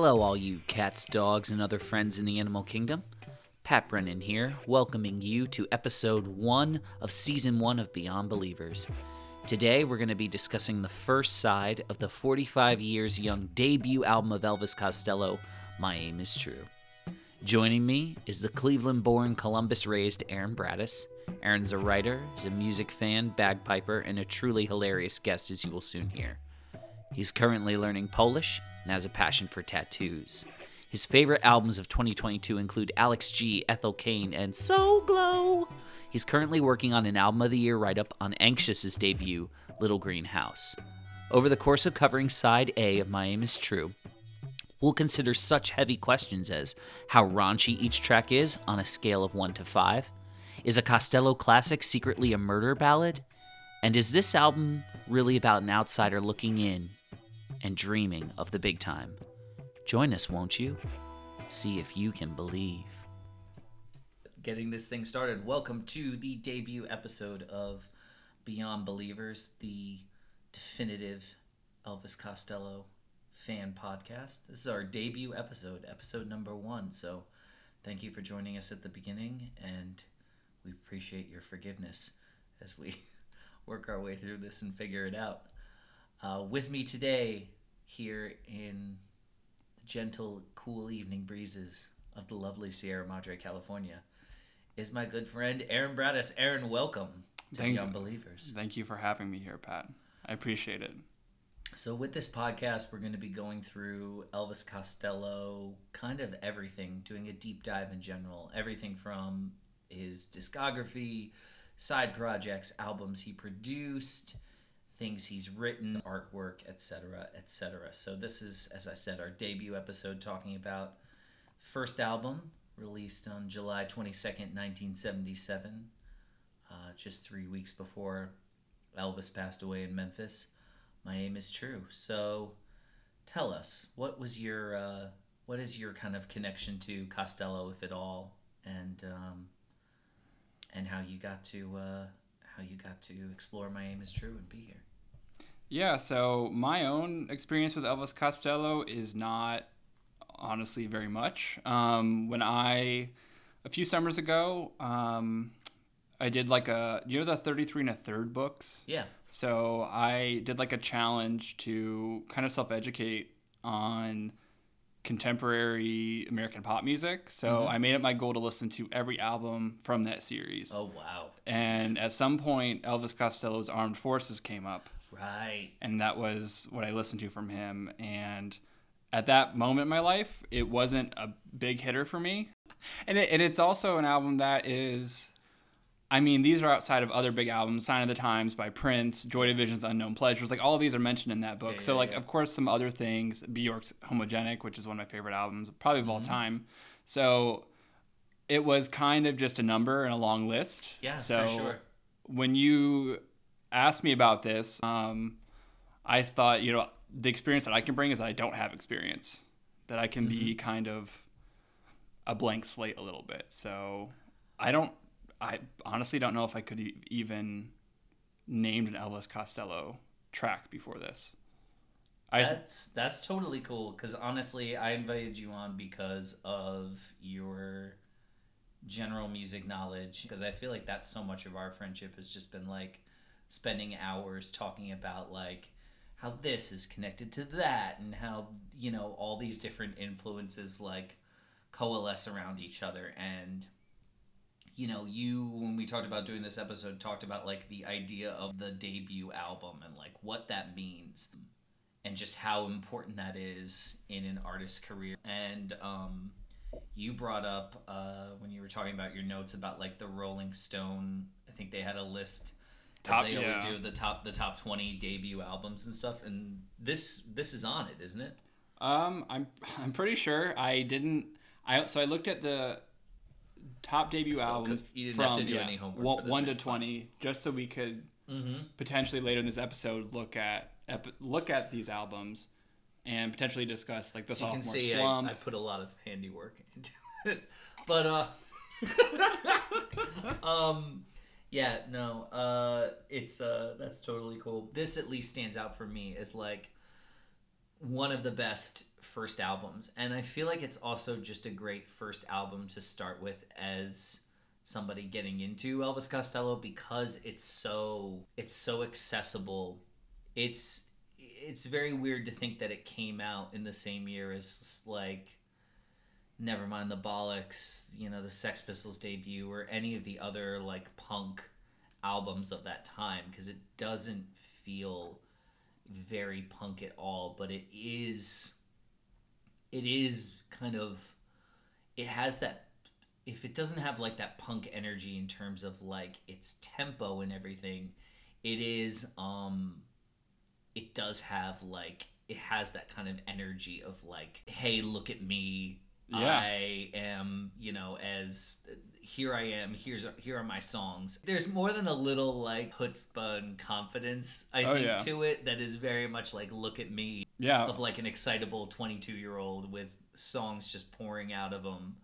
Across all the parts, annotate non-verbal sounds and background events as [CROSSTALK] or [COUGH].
Hello, all you cats, dogs, and other friends in the animal kingdom. Pat Brennan here, welcoming you to episode one of season one of Beyond Believers. Today, we're going to be discussing the first side of the 45 years young debut album of Elvis Costello, My Aim is True. Joining me is the Cleveland born, Columbus raised Aaron Bratys. Aaron's a writer, is a music fan, bagpiper, and a truly hilarious guest, as you will soon hear. He's currently learning Polish and has a passion for tattoos. His favorite albums of 2022 include Alex G, Ethel Cain, and Soul Glo. He's currently working on an album of the year write up on Anxious's debut, Little Green House. Over the course of covering side A of My Aim is True, we'll consider such heavy questions as how raunchy each track is on a scale of 1 to 5. Is a Costello classic secretly a murder ballad? And is this album really about an outsider looking in and dreaming of the big time? Join us, won't you? See if you can believe. Getting this thing started, welcome to the debut episode of Beyond Believers, the definitive Elvis Costello fan podcast. This is our debut episode, episode number one. So thank you for joining us at the beginning, and we appreciate your forgiveness as we [LAUGHS] work our way through this and figure it out. Uh, with me today, here in the gentle, cool evening breezes of the lovely Sierra Madre, California, is my good friend Aaron Bratys. Aaron, welcome to Thank Beyond you. Believers. Thank you for having me here, Pat. I appreciate it. So, with this podcast, we're going to be going through Elvis Costello, kind of everything, doing a deep dive in general. Everything from his discography, side projects, albums he produced, things he's written, artwork, etc., etc. So, this is, as I said, our debut episode talking about first album released on July 22nd, 1977, uh, just three weeks before Elvis passed away in Memphis my aim is true. So, tell us what was your uh, what is your kind of connection to Costello, if at all, and um, and how you got to uh, how you got to explore my aim is true and be here. Yeah, so my own experience with Elvis Costello is not honestly very much. Um, when I, a few summers ago, um, I did like a, you know, the 33 and a third books? Yeah. So I did like a challenge to kind of self educate on contemporary American pop music. So Mhm. I made it my goal to listen to every album from that series. Oh wow. And at some point, Elvis Costello's Armed Forces came up, Right. and that was what I listened to from him. And at that moment in my life, it wasn't a big hitter for me. And, it, and it's also an album that is, I mean, these are outside of other big albums Sign of the Times by Prince, Joy Division's Unknown Pleasures. Like, all of these are mentioned in that book. Yeah, so, yeah, like, yeah. of course, some other things. Bjork's Homogenic, which is one of my favorite albums, probably of all Mhm. time. So, it was kind of just a number in a long list. Yeah, so for sure. when you asked me about this, um, I thought, you know, the experience that I can bring is that I don't have experience, that I can be Mm-hmm. kind of a blank slate a little bit. So I don't, I honestly don't know if I could e- even named an Elvis Costello track before this. I just, That's that's totally cool because honestly, I invited you on because of your general music knowledge. Because I feel like that's so much of our friendship has just been like spending hours talking about like how this is connected to that and how you know all these different influences like coalesce around each other and you know you when we talked about doing this episode talked about like the idea of the debut album and like what that means and just how important that is in an artist's career. And um, you brought up uh, when you were talking about your notes about like the Rolling Stone. I think they had a list, Top- they always yeah. do, the top the top twenty debut albums and stuff. And this this is on it, isn't it? um, I'm, I'm pretty sure I didn't, I, so I looked at the top debut albums you didn't from have to do yeah, any homework one, one to one. 20, just so we could Mm-hmm. potentially later in this episode look at ep- look at these albums and potentially discuss like the So you can sophomore see I, slump. I put a lot of handiwork [LAUGHS] into this, but uh, [LAUGHS] um, yeah, no, uh, it's uh, that's totally cool. This at least stands out for me as like one of the best first albums, and I feel like it's also just a great first album to start with as somebody getting into Elvis Costello because it's so it's so accessible. It's it's very weird to think that it came out in the same year as like Nevermind the Bollocks, you know, the Sex Pistols debut or any of the other like punk albums of that time because it doesn't feel very punk at all, but it is it is kind of it has that if it doesn't have like that punk energy in terms of like its tempo and everything, it is um it does have like it has that kind of energy of like hey look at me Yeah. i am you know as here i am here's here are my songs there's more than a little like chutzpah and confidence i Oh, think yeah. to it that is very much like look at me Yeah. of like an excitable 22 year old with songs just pouring out of them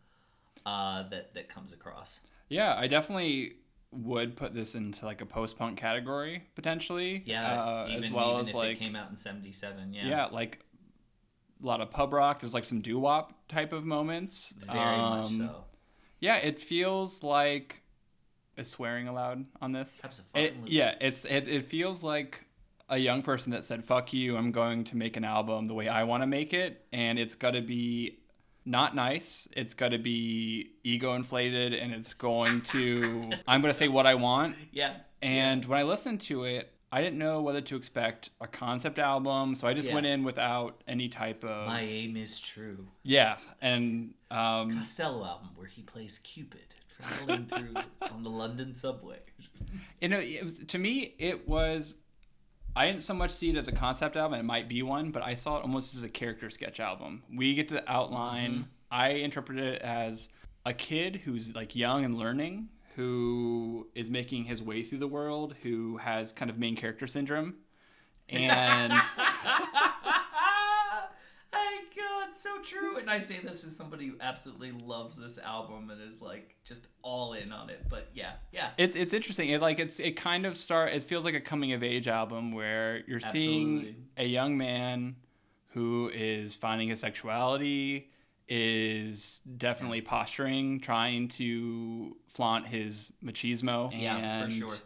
uh, that that comes across Yeah, I definitely would put this into like a post punk category potentially. yeah uh, even, as well as if like it came out in 77 yeah yeah. like a lot of pub rock. There's like some doo wop type of moments. very much Um, so Yeah, it feels like is swearing allowed on this. It, yeah, it's it, it feels like a young person that said "fuck you," I'm going to make an album the way I want to make it, and it's got to be not nice. It's got to be ego inflated, and it's going to [LAUGHS] I'm going to say what I want. Yeah. And when I listen to it, I didn't know whether to expect a concept album, so I just Yeah. went in without any type of My aim is true. yeah, and um, Costello album where he plays Cupid traveling through [LAUGHS] on the London subway. you know, it was, to me, it was. I didn't so much see it as a concept album. It might be one, but I saw it almost as a character sketch album. We get to outline. Mm-hmm. I interpreted it as a kid who's like young and learning, who is making his way through the world, who has kind of main character syndrome, and [LAUGHS] I God, it's so true. And I say this as somebody who absolutely loves this album and is like just all in on it. But yeah, yeah. it's it's interesting. It like it's it kind of start. It feels like a coming of age album where you're seeing a young man who is finding his sexuality, is definitely posturing, trying to flaunt his machismo. Yeah, for sure.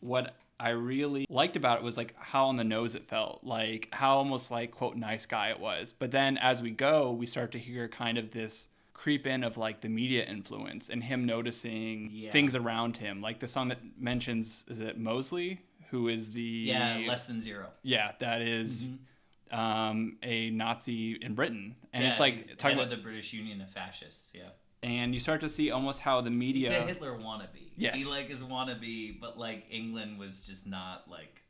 What I really liked about it was like how on the nose it felt, like how almost like quote nice guy it was. But then as we go, we start to hear kind of this creep in of like the media influence and him noticing Yeah. things around him. Like the song that mentions is it Mosley, who is the Yeah, less than zero. yeah, that is, mm-hmm. Um, a Nazi in Britain, and it's like he's talking about, of the British Union of Fascists. Yeah. and you start to see almost how the He's media. a Hitler wannabe. Yes. He like is wannabe, but like England was just not like,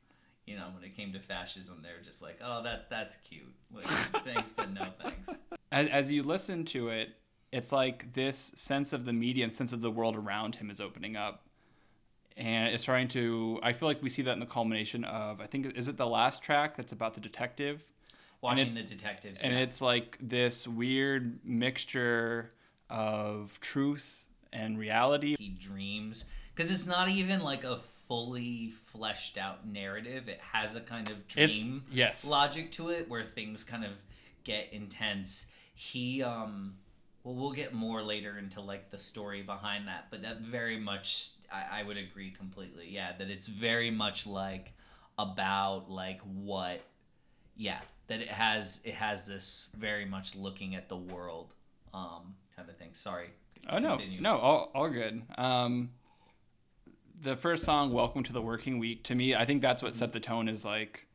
you know, when it came to fascism, they're just like, oh, that that's cute. Like, [LAUGHS] thanks, but no thanks. as, as you listen to it, it's like this sense of the media and sense of the world around him is opening up. And it's starting to, I feel like we see that in the culmination of, I think, is it the last track that's about the detective? Watching the detectives. And yeah. it's like this weird mixture of truth and reality. he dreams because it's not even like a fully fleshed out narrative. It has a kind of It's, dream yes. logic to it where things kind of get intense. He um well we'll get more later into like the story behind that, but that very much I, I would agree completely. Yeah, that it's very much like about like what yeah, that it has it has this very much looking at the world um kind of thing. Sorry. Oh no, Continue. no, all, all good. Um, the first song, "Welcome to the Working Week," to me, I think that's what set the tone. Is like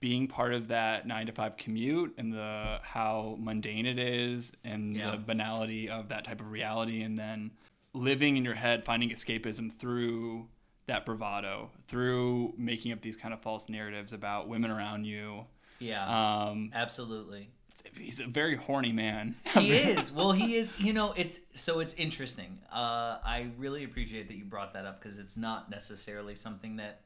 being part of that nine to five commute and the how mundane it is and Yeah. the banality of that type of reality, and then living in your head, finding escapism through that bravado, through making up these kind of false narratives about women around you. Yeah. Um, Absolutely. he's a very horny man. He [LAUGHS] is. Well, he is. You know, it's so it's interesting. Uh, I really appreciate that you brought that up because it's not necessarily something that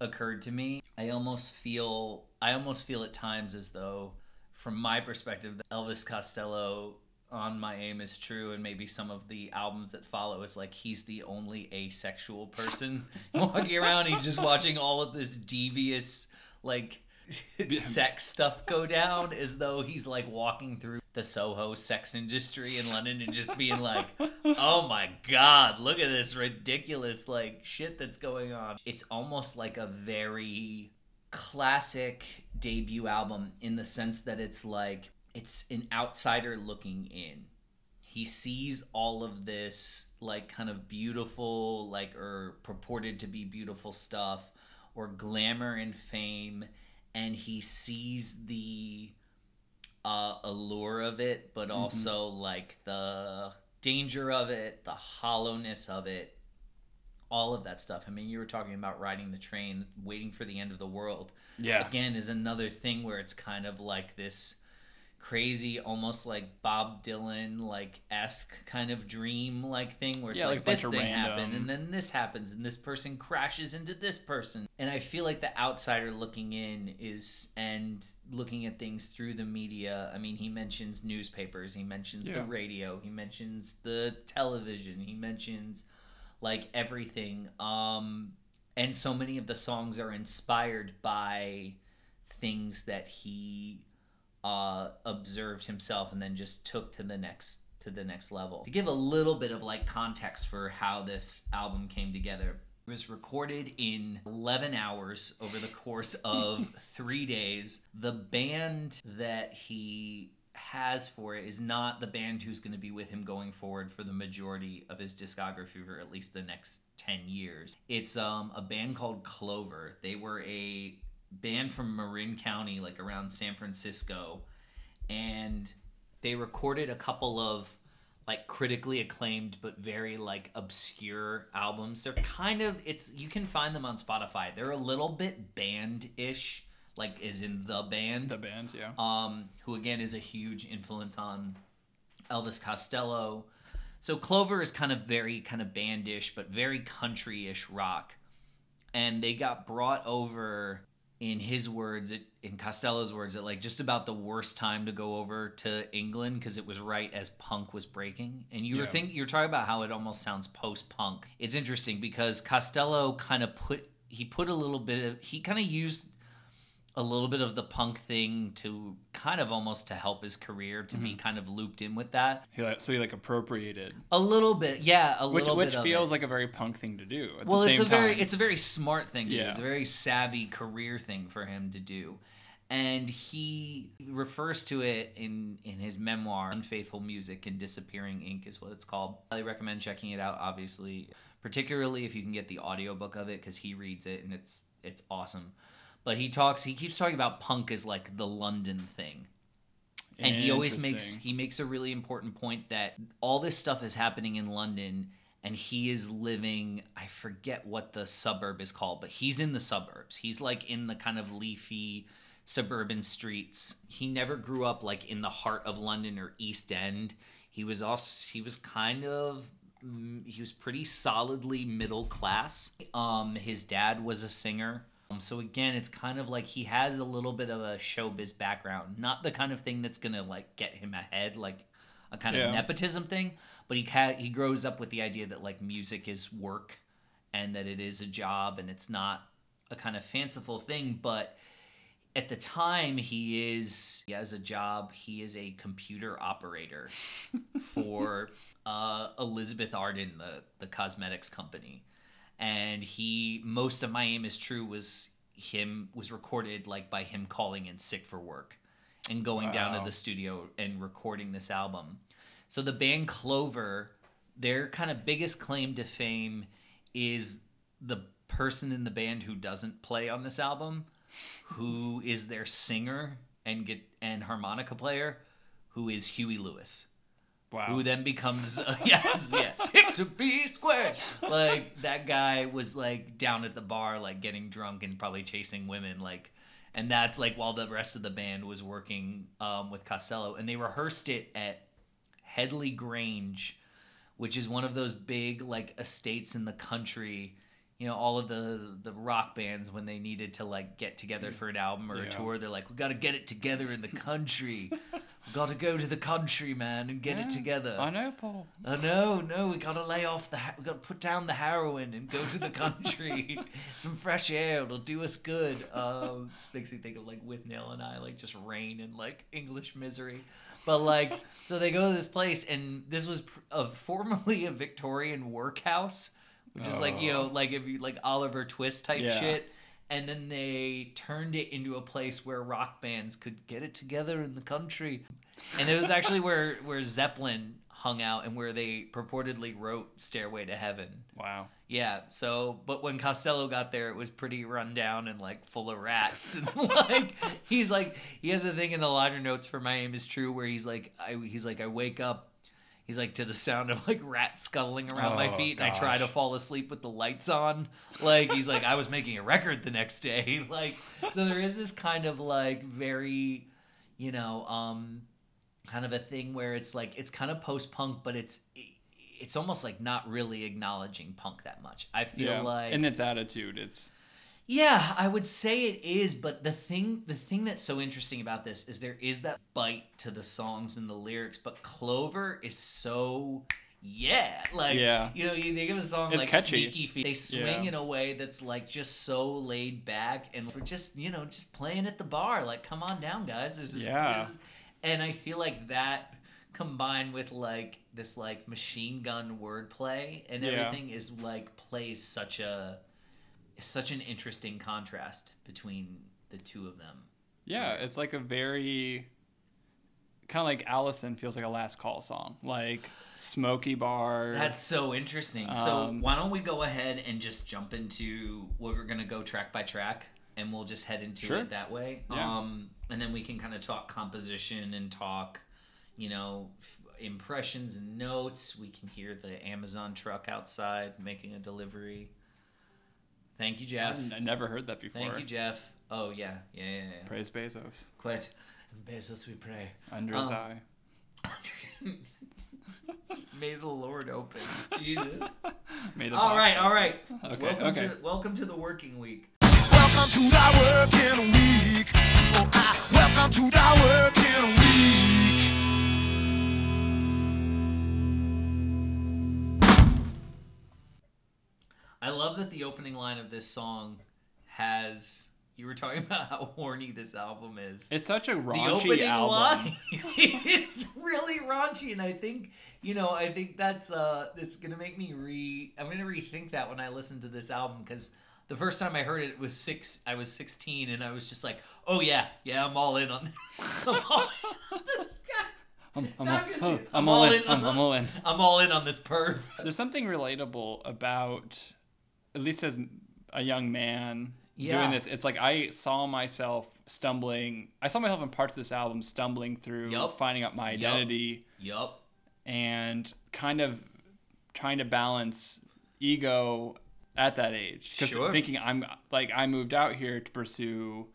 occurred to me. I almost feel. I almost feel at times as though, from my perspective, that Elvis Costello on my aim is true and maybe some of the albums that follow is like he's the only asexual person [LAUGHS] walking around he's just watching all of this devious like sex stuff go down as though he's like walking through the Soho sex industry in London and just being like, "Oh my god, look at this ridiculous like shit that's going on." It's almost like a very classic debut album in the sense that it's like it's an outsider looking in. He sees all of this like kind of beautiful like or purported to be beautiful stuff or glamour and fame and he sees the uh, allure of it but also like the danger of it the hollowness of it all of that stuff i mean you were talking about riding the train waiting for the end of the world Yeah. again is another thing where it's kind of like this crazy almost like bob dylan like esque kind of dream like thing where it's Yeah, like, like this thing happened and then this happens and this person crashes into this person. And i feel like the outsider looking in is and looking at things through the media i mean he mentions newspapers he mentions the radio he mentions the television he mentions like everything um and so many of the songs are inspired by things that he uh observed himself and then just took to the next to the next level to give a little bit of like context for how this album came together it was recorded in 11 hours over the course of [LAUGHS] three days the band that he has for it is not the band who's going to be with him going forward for the majority of his discography for at least the next 10 years. It's um, a band called Clover. They were a band from Marin County, like around San Francisco, and they recorded a couple of like critically acclaimed but very like obscure albums. They're kind of it's you can find them on Spotify. They're a little bit band-ish, like is in the band The band, yeah. um, who again is a huge influence on Elvis Costello. So Clover is kind of very kind of bandish, but very country-ish rock, and they got brought over in his words, it, in Costello's words, at like just about the worst time to go over to England because it was right as punk was breaking. And you were think you're talking about how it almost sounds post-punk. It's interesting because Costello kind of put he put a little bit of he kind of used a little bit of the punk thing to kind of almost to help his career to be mm-hmm. kind of looped in with that. He like, so he like appropriated, a little bit yeah a which little which bit feels like a very punk thing to do. At well the it's same a very time. it's a very smart thing to do. Yeah. it's a very savvy career thing for him to do. And he refers to it in in his memoir unfaithful music and disappearing ink is what it's called. I recommend checking it out obviously particularly if you can get the audiobook of it because he reads it and it's it's awesome but he talks he keeps talking about punk as like the london thing. And he always makes he makes a really important point that all this stuff is happening in London and he is living I forget what the suburb is called but he's in the suburbs. He's like in the kind of leafy suburban streets. He never grew up like in the heart of London or East End. He was also he was kind of mm, he was pretty solidly middle class. Um his dad was a singer so again, it's kind of like he has a little bit of a showbiz background, not the kind of thing that's gonna like get him ahead, like a kind Yeah. of nepotism thing. But he ca- he grows up with the idea that like music is work, and that it is a job, and it's not a kind of fanciful thing. But at the time, he is he has a job. He is a computer operator [LAUGHS] for uh, Elizabeth Arden, the the cosmetics company and he most of my aim is true was him was recorded like by him calling in sick for work and going down to the studio and recording this album. So the band clover their kind of biggest claim to fame is the person in the band who doesn't play on this album who is their singer and get and harmonica player who is Huey Lewis wow. who then becomes uh, [LAUGHS] yes yeah hip to be square like that guy was like down at the bar like getting drunk and probably chasing women like and that's like while the rest of the band was working um, with costello and they rehearsed it at headley grange which is one of those big like estates in the country you know all of the the rock bands when they needed to like get together for an album or a tour they're like we got to get it together in the country [LAUGHS] we Got to go to the country, man, and get it together. I know, Paul. Oh know no, we gotta lay off the. Ha- we gotta put down the heroin and go to the country. [LAUGHS] [LAUGHS] Some fresh air it'll do us good. Um, just makes me think of like Withnail and I, like just rain and like English misery. But like, so they go to this place, and this was pr- a formerly a Victorian workhouse, which is like you know, Oh. like if you like Oliver Twist type Yeah. shit. And then they turned it into a place where rock bands could get it together in the country and it was actually where [LAUGHS] where Zeppelin hung out and where they purportedly wrote Stairway to Heaven. Wow. Yeah, so but when Costello got there, it was pretty run down and like full of rats. And [LAUGHS] like he's like he has a thing in the liner notes for My Aim Is True where he's like I he's like I wake up. He's like to the sound of like rats scuttling around my Oh, feet, and I try to fall asleep with the lights on. Like he's like I was making a record the next day. [LAUGHS] Like so there is this kind of like very, you know, um, kind of a thing where it's like it's kind of post punk, but it's it's almost like not really acknowledging punk that much. I feel Yeah. like in its attitude, it's yeah, I would say it is, but the thing the thing that's so interesting about this is there is that bite to the songs and the lyrics, but Clover is so yeah, like Yeah. you know, you think of a song It's like catchy. Sneaky Feet. They swing Yeah. in a way that's like just so laid back and we're just you know just playing at the bar. Like, come on down, guys. There's this, Yeah. this- and I feel like that combined with like this like machine gun wordplay and Yeah. everything is like plays such a such an interesting contrast between the two of them. yeah, it's like a very kind of like Allison feels like a last call song, like smoky bar. That's so interesting. so Um, why don't we go ahead and just jump into what we're gonna go track by track, and we'll just head into Sure. it that way. Yeah. Um, and then we can kind of talk composition and talk, you know, f- impressions and notes. We can hear the Amazon truck outside making a delivery. Thank you, Jeff. I never heard that before. Thank you, Jeff. Oh yeah, yeah, yeah. yeah. Praise Bezos Quite. Bezos, we pray. under his Um, eye. [LAUGHS] May the Lord open. Jesus. [LAUGHS] May the all box open. right. Okay, welcome okay. To, welcome to the working week. Welcome to the working week. Oh, I welcome to the working week. I love that the opening line of this song has. You were talking [LAUGHS] about how horny this album is. It's such a raunchy the opening album. line [LAUGHS] is really raunchy, and I think you know, I think that's uh, it's gonna make me re. I'm gonna rethink that when I listen to this album because the first time I heard it, it was six. I was 16, and I was just like, oh yeah, yeah, I'm all in on. [LAUGHS] I'm all in on this guy. I'm, I'm, all, oh, he's- I'm all in. I'm, I'm all in. I'm all in on this perv. There's something relatable about, at least as a young man Yeah. doing this. It's like I saw myself stumbling. I saw myself in parts of this album stumbling through Yup. finding out my identity Yup. and kind of trying to balance ego at that age. Sure. thinking I'm like I moved out here to pursue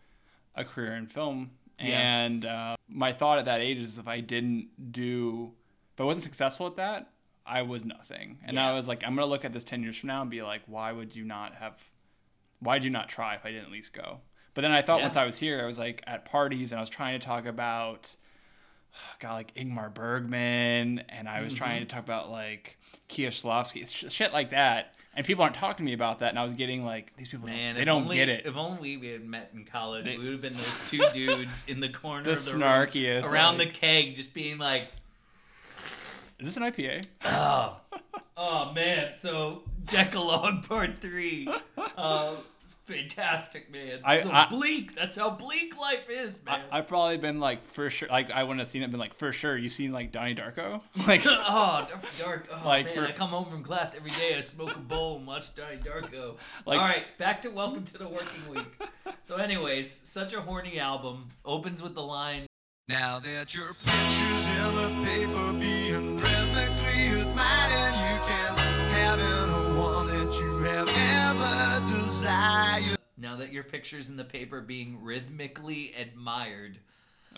a career in film, Yeah. and uh, my thought at that age is if I didn't do, if I wasn't successful at that, I was nothing. And Yeah. I was like, I'm gonna look at this ten years from now and be like, why would you not have? Why did you not try if I didn't at least go? But then I thought Yeah. once I was here, I was like at parties and I was trying to talk about [SIGHS] God, like Ingmar Bergman, and I was trying mm-hmm. to talk about like Kieślowski, sh- shit like that. And people aren't talking to me about that, and I was getting like, these people, Man, they don't only- get it. If only we had met in college, They- we would have been those two [LAUGHS] dudes in the corner The of the snarkiest, room, around like- the keg, just being like, Is this an IPA? "Oh, oh man!" So Decalogue Part Three, uh, it's fantastic, man. I- so I- bleak. That's how bleak life is, man. I've probably been like for sure. Like I wouldn't have seen it. Been like for sure. You seen like Donnie Darko? [LAUGHS] Like [LAUGHS] oh, dark, dark. Oh Like, man, for- I come home from class every day. I smoke a bowl and watch Donnie Darko. [LAUGHS] Like- All right, back to Welcome to the Working Week. So, anyways, such a horny album. Opens with the line, Now that your pictures in the paper being Now that your picture's in the paper being rhythmically admired.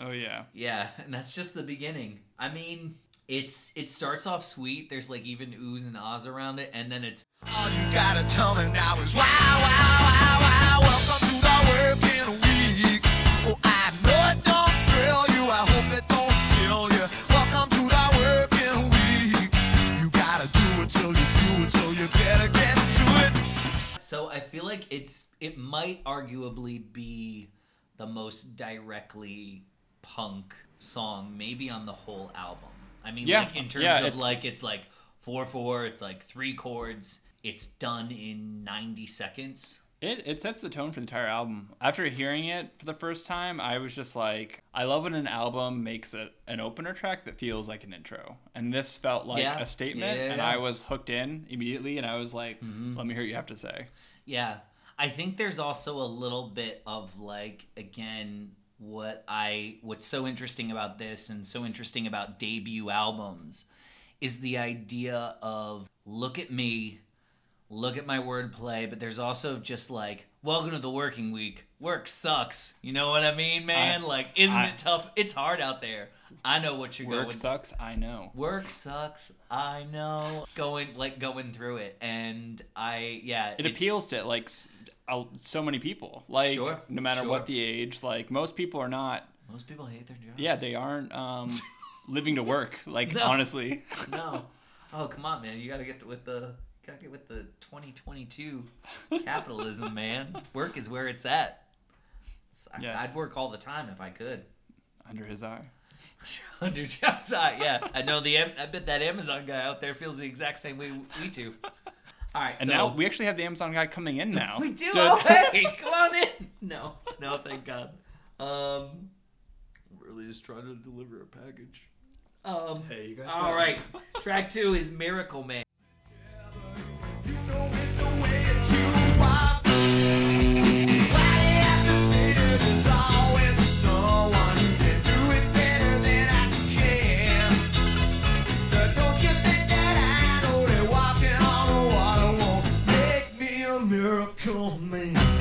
Oh yeah. Yeah, and that's just the beginning. I mean, it's it starts off sweet. There's like even oohs and ahs around it, and then it's all you gotta tell me now is wow wow wow wow. Welcome to the working week. Oh, I know it don't thrill you. I hope it don't kill you. Welcome to the working week. You gotta do it till you do it, so you better like it's it might arguably be the most directly punk song maybe on the whole album. I mean Yeah, like in terms yeah, of like it's like 4/4, it's like three chords. It's done in 90 seconds. It, it sets the tone for the entire album. After hearing it for the first time, I was just like, I love when an album makes it an opener track that feels like an intro. And this felt like Yeah. a statement, Yeah, yeah, and. I was hooked in immediately, and I was like, mm-hmm. let me hear what you have to say. Yeah. I think there's also a little bit of like again what I what's so interesting about this and so interesting about debut albums is the idea of look at me, look at my wordplay, but there's also just like welcome to the working week. Work sucks. You know what I mean, man? I- like isn't I- it tough? It's hard out there. I know what you're Work going Work sucks, I know. Work sucks. I know. Going like going through it, and I yeah. It appeals to like so many people. Like, Sure, no matter sure. what the age, like most people are not. Most people hate their job. Yeah, they aren't um, [LAUGHS] living to work. Like No. honestly, No. Oh come on, man! You gotta get with the gotta get with the 2022 capitalism, [LAUGHS] man. Work is where it's at. So I, Yes. I'd work all the time if I could. under his eye. [LAUGHS] Under Jeff's eye, yeah. I know the. I bet that Amazon guy out there feels the exact same way we do. All right, And so now we actually have the Amazon guy coming in now. [LAUGHS] we do. to- Oh, hey, come on in. No, no, thank God. Um, Really just trying to deliver a package. um. Hey, you guys. All right, track two is Miracle Man. Miracle man?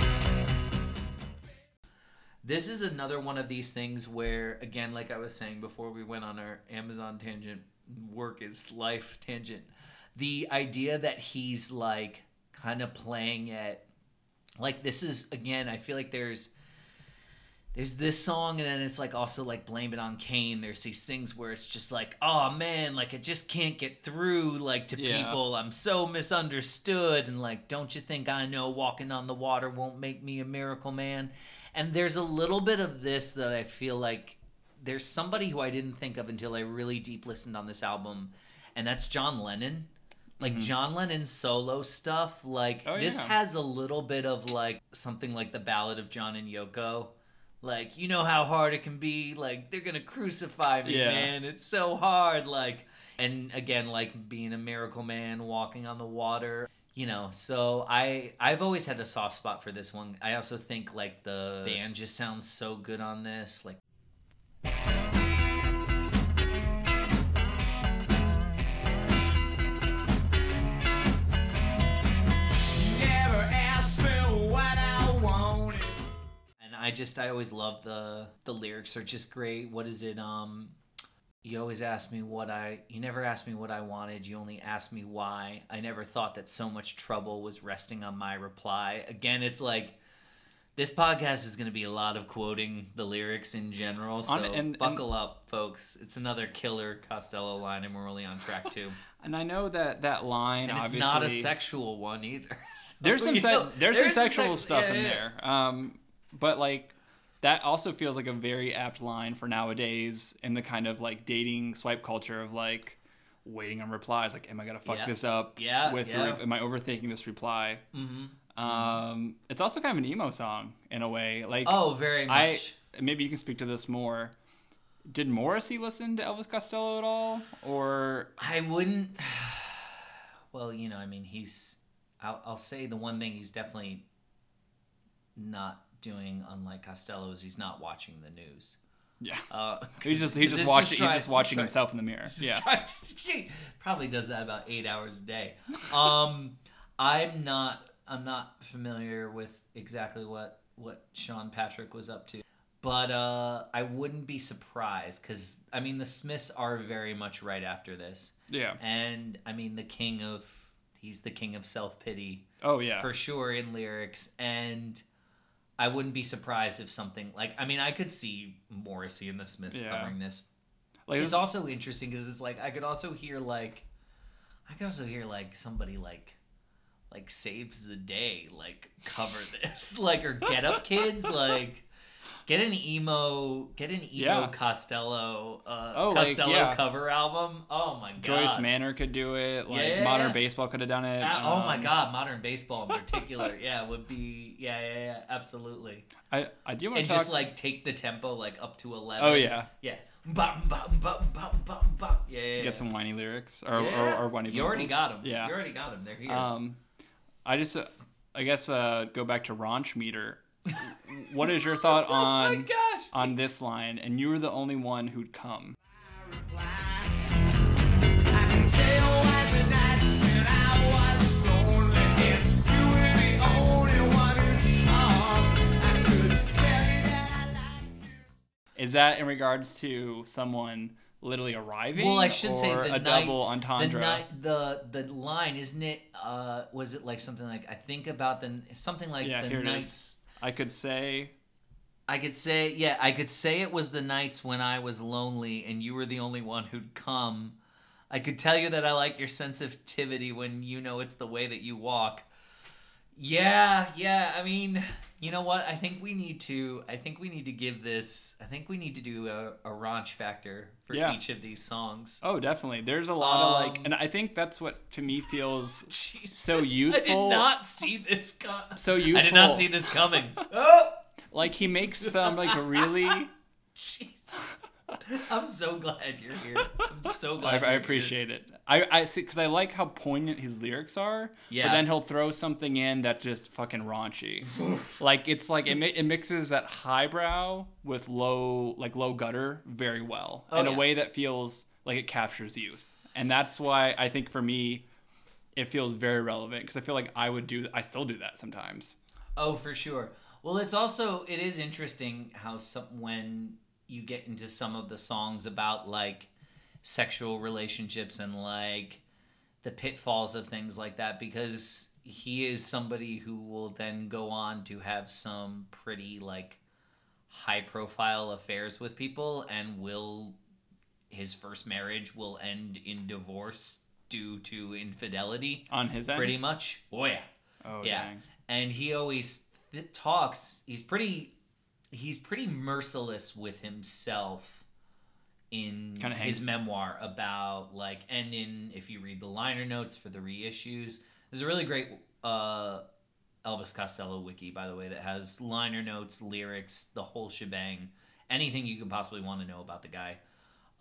This is another one of these things where, again, like I was saying before we went on our Amazon tangent, work is life tangent. The idea that he's like kind of playing at, like, this is, again, I feel like there's. There's this song, and then it's like also like blame it on Cain. There's these things where it's just like, oh man, like I just can't get through like to Yeah. people. I'm so misunderstood, and like, don't you think I know walking on the water won't make me a miracle man? And there's a little bit of this that I feel like there's somebody who I didn't think of until I really deep listened on this album, and that's John Lennon. Like mm-hmm. John Lennon solo stuff, like Oh, this yeah. has a little bit of like something like the Ballad of John and Yoko. Like, you know how hard it can be. Like, they're gonna crucify me, Yeah. man. It's so hard. Like, and again, like being a miracle man, walking on the water you know so i i've always had a soft spot for this one i also think like the band just sounds so good on this like i just i always love the the lyrics are just great. What is it um you always ask me what i you never asked me what i wanted. You only asked me why. I never thought that so much trouble was resting on my reply. Again it's like this podcast is going to be a lot of quoting the lyrics in general. So On- and- and- buckle up folks. It's another killer costello line and we're only on track two [LAUGHS] And I know that that line and it's obviously not a sexual one either. [LAUGHS] So, there's some se- know, there's some there's sexual sex- stuff yeah, in yeah. there. Um, but like that also feels like a very apt line for nowadays in the kind of like dating swipe culture of like waiting on replies. Like, am I gonna fuck Yeah. this up? Yeah, With yeah. re- am I overthinking this reply? mm-hmm. Um, it's also kind of an emo song in a way. Like, Oh, very much. I maybe you can speak to this more. Did Morrissey listen to Elvis Costello at all, or I wouldn't. [SIGHS] Well, you know, I mean, he's. I'll, I'll say the one thing he's definitely not doing, unlike Costello, is he's not watching the news. yeah? Uh, [LAUGHS] He's just [LAUGHS] this just watching try- he's just watching try- himself in the mirror. Yeah. he [LAUGHS] probably does that about eight hours a day. Um, I'm not. I'm not familiar with exactly what what Sean Patrick was up to, but uh, I wouldn't be surprised because I mean the Smiths are very much right after this, Yeah. and I mean the king of he's the king of self pity Oh yeah. for sure in lyrics and. I wouldn't be surprised if something like I mean I could see Morrissey and the Smiths Yeah. covering this like it's this- also interesting because it's like I could also hear like I could also hear like somebody like like saves the day like cover [LAUGHS] this like or get up kids like get an emo get an emo Yeah. costello uh Oh, like, costello yeah. cover album oh my god Joyce Manor could do it. Like Yeah, Modern. Baseball could have done it. Uh, oh my um, god modern baseball in particular [LAUGHS] yeah would be yeah yeah yeah absolutely I I do want and to talk. just like take the tempo like up to 11 oh yeah, yeah bum, bum, bum, bum, bum, bum. yeah, get some whiny lyrics or or, or whiny. you already got them Yeah. you already got them they're here Um, I just, uh, I guess, uh, go back to Raunch Meter. What is your thought [LAUGHS] oh on gosh on this line? And you were the only one who'd come. I can tell by the nights when I was lonely and you were the only one who'd come. I could tell you that I liked you. Is that in regards to someone literally arriving? Well, I should say the a night, double The, entendre. night, the the line isn't it? Uh, was it like something like I think about the something like Yeah, the here it is. nights. I could say, I could say yeah, I could say it was the nights when I was lonely and you were the only one who'd come. I could tell you that I like your sensitivity when you know it's the way that you walk. Yeah, yeah. I mean, you know what? I think we need to. I think we need to give this. I think we need to do a, a raunch factor for Yeah. each of these songs. oh, definitely. There's a lot of like, Um, and I think that's what to me feels [LAUGHS] Jesus, So youthful. I did not see this coming. so useful. I did not see this coming. oh, Like he makes some like really. [LAUGHS] jeez. I'm so glad you're here. I'm so glad. I you're here. appreciate it. I I see because I like how poignant his lyrics are. Yeah. But then he'll throw something in that's just fucking raunchy. like it's like it, mi- it mixes that highbrow with low like low gutter very well Oh, in a way that feels like it captures youth. And that's why I think for me it feels very relevant because I feel like I would do I still do that sometimes. Oh, for sure. Well, it's also it is interesting how some when you get into some of the songs about like sexual relationships and like the pitfalls of things like that because he is somebody who will then go on to have some pretty like high profile affairs with people and will his first marriage will end in divorce due to infidelity On his end. pretty much oh yeah Oh yeah dang. and he always th- talks he's pretty he's pretty merciless with himself in Kinda his memoir about like and in if you read the liner notes for the reissues there's a really great uh elvis costello wiki by the way that has liner notes lyrics the whole shebang anything you could possibly want to know about the guy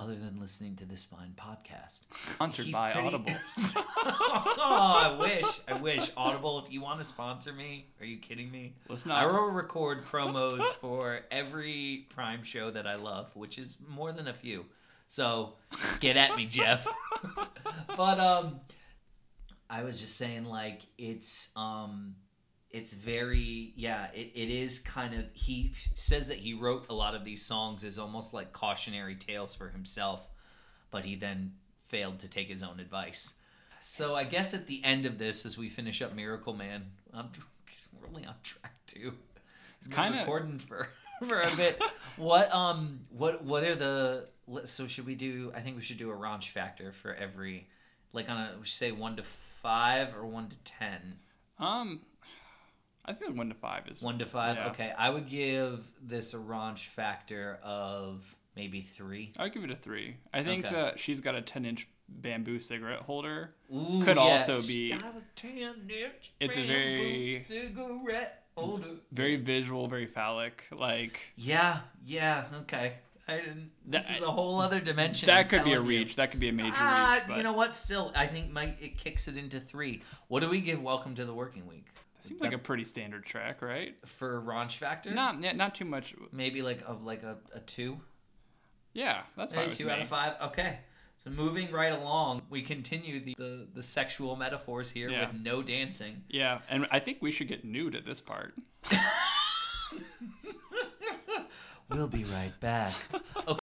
other than listening to this fine podcast Sponsored He's by pretty- Audible. oh, [LAUGHS] [LAUGHS] I wish. I wish. Audible, if you want to sponsor me, are you kidding me? Listen I will record promos for every Prime show that I love, which is more than a few. So get at me, Jeff. [LAUGHS] but um I was just saying like it's um it's very yeah it, it is kind of he says that he wrote a lot of these songs as almost like cautionary tales for himself but he then failed to take his own advice. So i guess at the end of this as we finish up miracle man i'm [LAUGHS] really on track too. It's kinda- recording for [LAUGHS] for a bit. What um what what are the so should we do i think we should do a ranch factor for every like on a say one to five or one to ten? Um, I think one to five is one to five Yeah. okay i would give this a raunch factor of maybe three I would give it a three. I think Okay. that she's got a ten inch bamboo cigarette holder. Ooh, Could yeah. also She's be- got a 10-inch It's a very- cigarette holder. Very visual, very phallic. Like Yeah, yeah, okay. I didn't. This That- is a whole other dimension. that I'm could be a telling you. reach. That could be a major Ah, reach. But you know what? Still, I think my it kicks it into three. What do we give Welcome to the Working Week seems like a pretty standard track, right? for Raunch Factor? Not yeah, not too much. maybe like a like a, a two. Yeah, that's Maybe fine. with two out me. of five. Okay. So moving right along, we continue the the, the sexual metaphors here Yeah. with no dancing. Yeah, and I think we should get nude at this part. [LAUGHS] We'll be right back. [LAUGHS] Oh,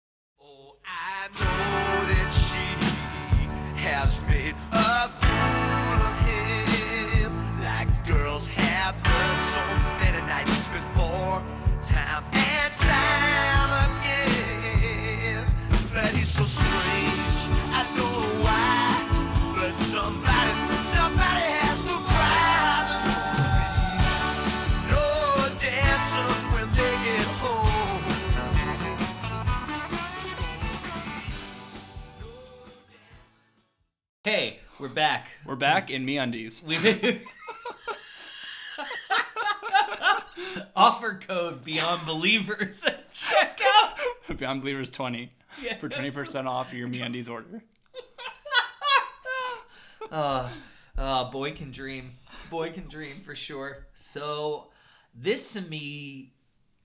Hey, we're back. We're back in MeUndies. We've [LAUGHS] offer code Beyond Believers at checkout. [LAUGHS] Beyond Believers 20 Yes. for 20% off your MeUndies order. [LAUGHS] Uh, uh, boy can dream. Boy can dream for sure. So, this to me,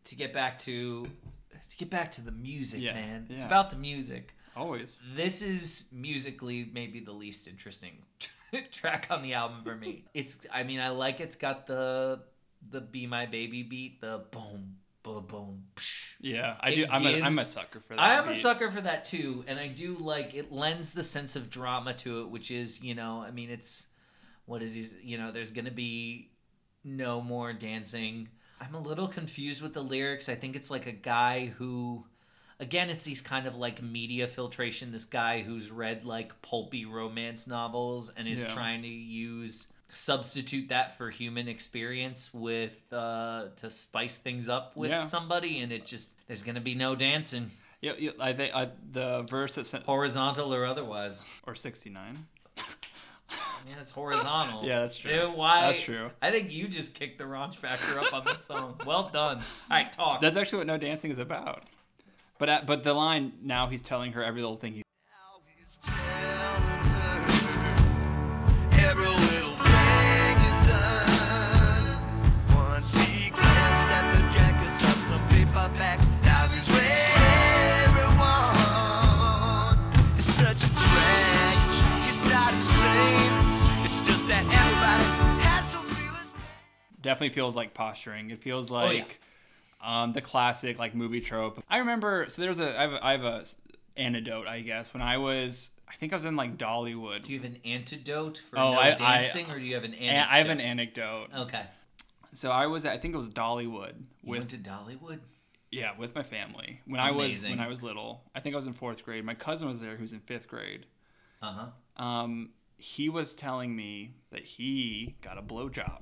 to get back to, to get back to the music, Yeah, man. It's about the music. Always. This is musically maybe the least interesting [LAUGHS] track on the album for me. [LAUGHS] It's, I mean, I like it's got the the "Be My Baby" beat, the boom, boom, boom. Psh. Yeah, I It do. I'm a, I'm a sucker for that. I am a sucker for that too, and I do like it lends the sense of drama to it, which is you know, I mean, it's what is he? You know, there's gonna be no more dancing. I'm a little confused with the lyrics. I think it's like a guy who, again, it's these kind of like media filtration. This guy who's read like pulpy romance novels and is Yeah. trying to use substitute that for human experience with uh to spice things up with Yeah. somebody and it just there's gonna be no dancing Yeah, yeah, I think uh, the verse that sent horizontal or otherwise. or 69. Yeah, it's horizontal. [LAUGHS] Yeah, that's true. Dude, why? That's true. I think you just kicked the raunch factor up on this song. Well done. All right, talk. That's actually what No Dancing is about. But at, but the line now he's telling her every little thing he He's telling her every little thing is done. Once he glanced at the jackets of some paperbacks, now he's with everyone. It's such a drag. He's not insane. It's just that everybody has some feelings. definitely feels like posturing. It feels Oh, yeah. Um, the classic like movie trope. I remember so there's a I have a, I have a anecdote I guess when I was I think I was in like Dollywood. do you have an antidote for Oh, no I- I- dancing, or do you have an A- antidote? I have an anecdote. Okay. So I was at, I think it was Dollywood You went to Dollywood? yeah with my family when I was when I was little. I think I was in fourth grade. My cousin was there who's in fifth grade. Uh huh. um, he was telling me that he got a blowjob,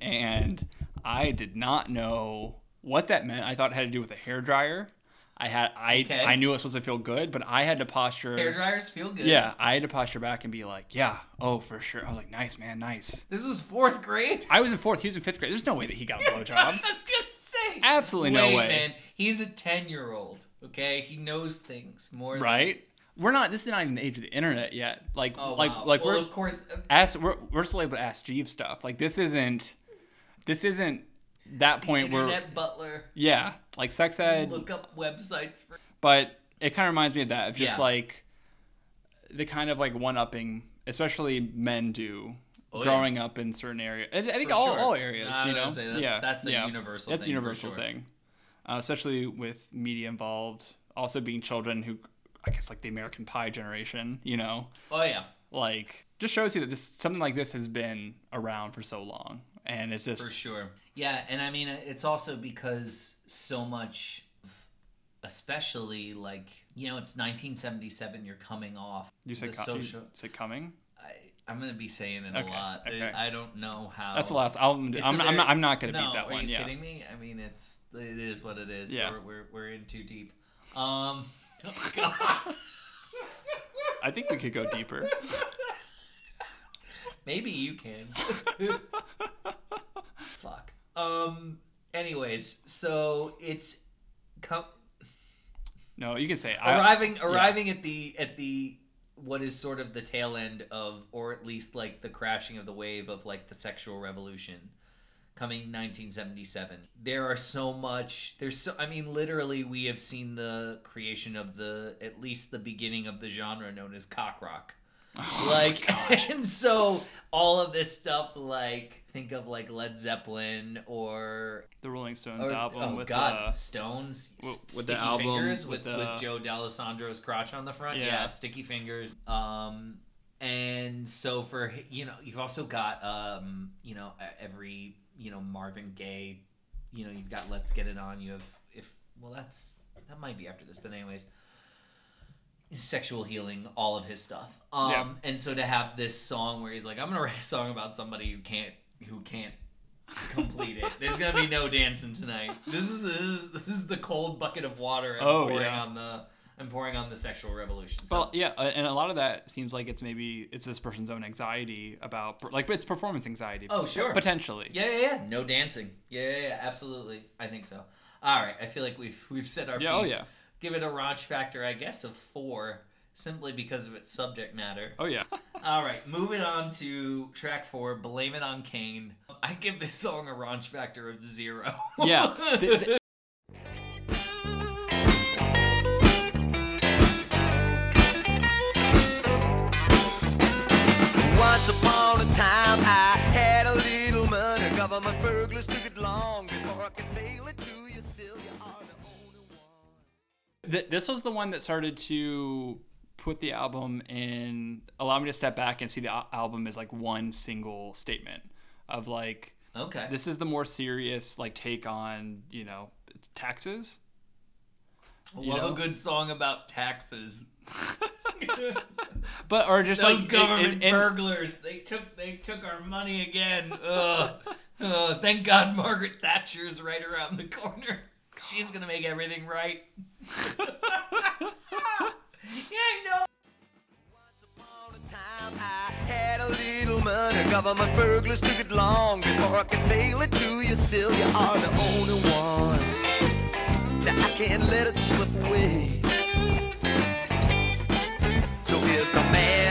and I did not know what that meant. I thought it had to do with a hair dryer. I had I Okay. I knew it was supposed to feel good, but I had to posture. Hair dryers feel good. Yeah, I had to posture back and be like, yeah, oh for sure. I was like, nice man, nice. This was fourth grade. I was in fourth. He was in fifth grade. There's no way that he got a [LAUGHS] I was blowjob. gonna say. Absolutely no way. man. He's a ten-year-old. Okay, he knows things more. than- right? We're not. This is not even the age of the internet yet. Like, Oh, like, wow. like well, we're of course. uh, ask we're, we're still able to ask Jeeves stuff. Like this isn't this isn't that point where Internet butler. yeah, like sex ed, Look up websites for. but it kind of reminds me of that of just Yeah. like the kind of like one upping, especially men do. Oh, yeah. growing up in certain areas, I think For all, sure. all areas, I you know, say, that's- yeah, that's a yeah. universal That's a universal sure. thing, uh, especially with media involved. Also, being children who, I guess, like the American Pie generation, you know, Oh yeah, like just shows you that this something like this has been around for so long and it's just for sure. Yeah, and I mean it's also because so much, especially like you know it's 1977. You're coming off you said, the co- you social. said coming I, I'm gonna be saying it Okay, a lot. okay. I don't know how. that's the last i'll i'm, a I'm, not, I'm not gonna no, beat that one. are one you yeah kidding me? I mean, it's it is what it is. Yeah. We're, we're, we're in too deep. Um, oh [LAUGHS] God. i think we could go deeper [LAUGHS] Maybe you can. [LAUGHS] Fuck. Um. Anyways, so it's com- no you can say I, arriving arriving at the at the what is sort of the tail end of or at least like the crashing of the wave of like the sexual revolution coming 1977 there are so much there's so i mean literally we have seen the creation of the at least the beginning of the genre known as cock rock like [LAUGHS] and so all of this stuff like think of like led zeppelin or the rolling stones or- album oh with god, uh, Stones, w- S- with the Sticky album, Fingers with with, the- with Joe Dallesandro's crotch on the front. Yeah. Yeah. Sticky Fingers. Um, and so for you know, you've also got um, you know, every you know Marvin Gaye. You know, you've got Let's Get It On. You have if well, that's that might be after this, but anyways. Sexual healing, all of his stuff. Um, Yeah. and so to have this song where he's like, I'm gonna write a song about somebody who can't who can't complete it. There's gonna be no [LAUGHS] dancing tonight. This is this is this is the cold bucket of water I'm Oh, pouring yeah. on the I'm pouring on the sexual revolution. So, Well, yeah, uh, and a lot of that seems like it's maybe it's this person's own anxiety about like it's performance anxiety. Oh, sure. potentially. yeah, yeah, yeah. No dancing. Yeah, yeah, yeah, absolutely. I think so. All right. I feel like we've we've said our Yeah, oh, yeah. Give it a raunch factor, I guess, of four, simply because of its subject matter. Oh yeah. [LAUGHS] All right, moving on to track four, "Blame It on Cain." I give this song a raunch factor of zero. Yeah. [LAUGHS] Th- th- th- this was the one that started to put the album in allow me to step back and see the album as like one single statement of like okay. this is the more serious like take on you know taxes you Love know? a good song about taxes. [LAUGHS] but or just Those like government burglars, they took they took our money again. Ugh. Ugh. Thank God Margaret Thatcher's right around the corner. She's gonna make everything right. [LAUGHS] yeah, I know. Once upon a time, I had a little money. Government burglars took it long before I could mail it to you. Still, you are the only one. Now I can't let it slip away. So if the man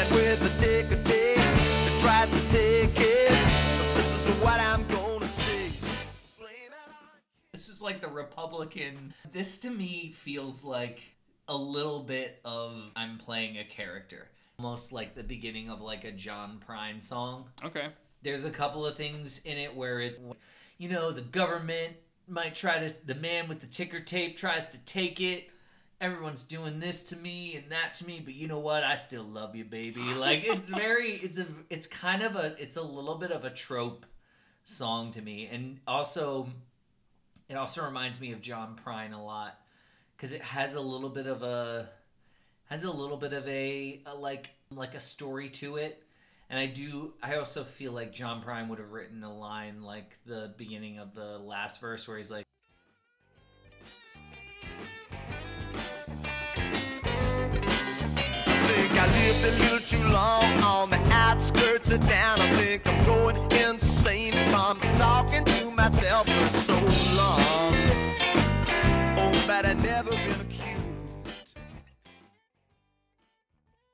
is like the Republican. This to me feels like a little bit of I'm playing a character. Almost like the beginning of like a John Prine song. okay There's a couple of things in it where it's, you know, the government might try to, the man with the ticker tape tries to take it. Everyone's doing this to me and that to me, but you know what? I still love you, baby. Like it's [LAUGHS] very, it's a, it's kind of a, it's a little bit of a trope song to me, and also, it also reminds me of John Prine a lot because it has a little bit of a, has a little bit of a, a like, like a story to it. And I do. I also feel like John Prine would have written a line like the beginning of the last verse, where he's like, lived a little too long on the outskirts of town. I think I'm going insane from talking to myself for so long. Oh, but I never been accused.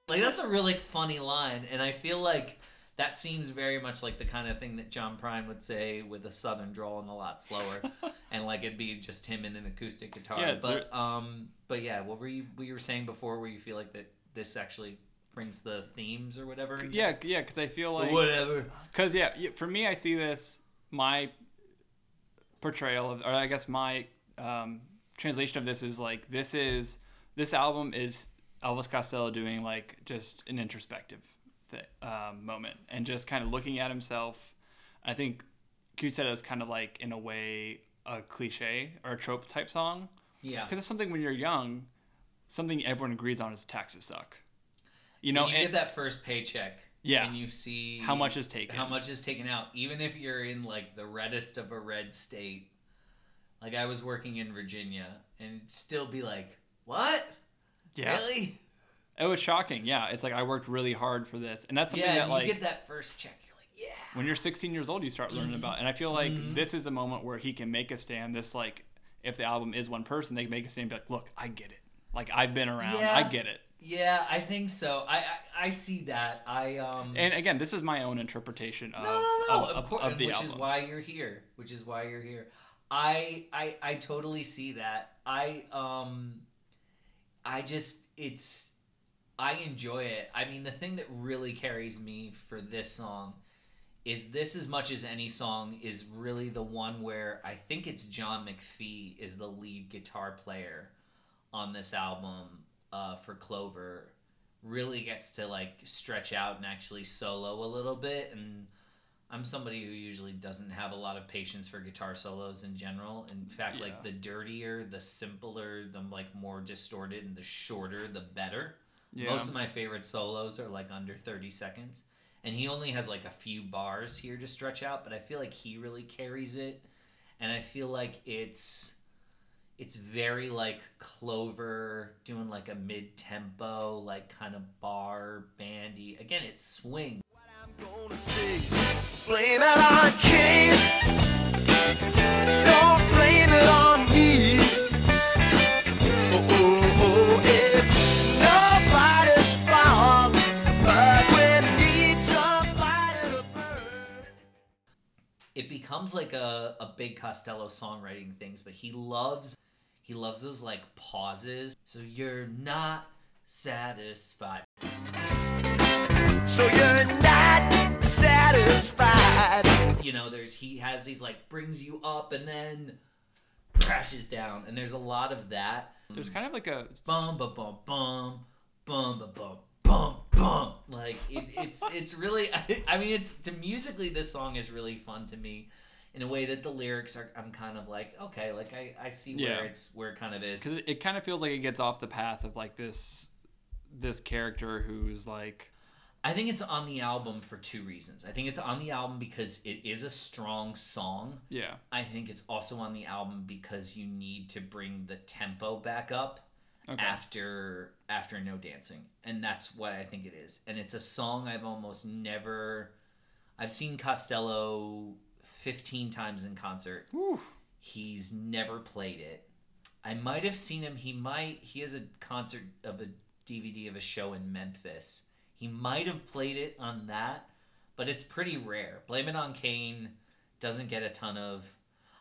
like that's a really funny line, and I feel like that seems very much like the kind of thing that John Prine would say with a southern drawl and a lot slower, [LAUGHS] and like it'd be just him and an acoustic guitar. Yeah, but um, but yeah, what were you what you were saying before? Where you feel like that this actually brings the themes or whatever? yeah yeah because i feel like whatever. Because yeah, for me, I see this my portrayal of, or I guess my um, translation of this is like this is this album is Elvis Costello doing like just an introspective th- um, moment and just kind of looking at himself. I think Q said it was kind of like in a way a cliche or a trope type song Yeah. because it's something when you're young, something everyone agrees on is taxes suck. You know, when you and get that first paycheck, Yeah. and you see how much is taken. how much is taken out, even if you're in like the reddest of a red state. Like I was working in Virginia, and still be like, "What? Yeah. Really? It was shocking. Yeah, it's like I worked really hard for this, and that's something yeah." that you like get that first check, you're like, "Yeah." when you're 16 years old, you start learning Mm-hmm. about. And I feel like this is a moment where he can make a stand. This like, if the album is one person, they can make a stand. And be like, look, I get it. Like I've been around. Yeah. I get it. Yeah, I think so. I I, I see that. I um. And again, this is my own interpretation of no, no, no, of, of, of, course, of the which album. is why you're here. Which is why you're here. I I I totally see that. I um. I just it's I enjoy it. I mean, the thing that really carries me for this song is this as much as any song is really the one where I think it's John McFee is the lead guitar player on this album uh, for Clover really gets to like stretch out and actually solo a little bit and I'm somebody who usually doesn't have a lot of patience for guitar solos in general. In fact, Yeah. like the dirtier, the simpler, the like more distorted and the shorter the better. Yeah. Most of my favorite solos are like under 30 seconds. And he only has like a few bars here to stretch out, but I feel like he really carries it. And I feel like it's it's very like clover doing like a mid-tempo like kind of bar bandy. Again it's swing. It becomes like a, a big Costello songwriting things, but he loves he loves those like pauses. So you're not satisfied. So you're not satisfied. you know there's he has these like brings you up and then crashes down and there's a lot of that There's kind of like a bum bum bum bum bum bum bum bum bum like it, it's it's really [LAUGHS] I, mean it's to musically this song is really fun to me in a way that the lyrics are I'm kind of like okay like I, I see where Yeah. it's where it kind of is. Because it, it kind of feels like it gets off the path of like this this character who's like I think it's on the album for two reasons. I think it's on the album because it is a strong song. Yeah. I think it's also on the album because you need to bring the tempo back up okay. after after no dancing. And that's what i think it is. And it's a song i've almost never i've seen costello 15 times in concert. Whew. he's never played it. I might have seen him. He might he has a concert of a dvd of a show in memphis. He might have played it on that but it's pretty rare. Blame it on Cain doesn't get a ton of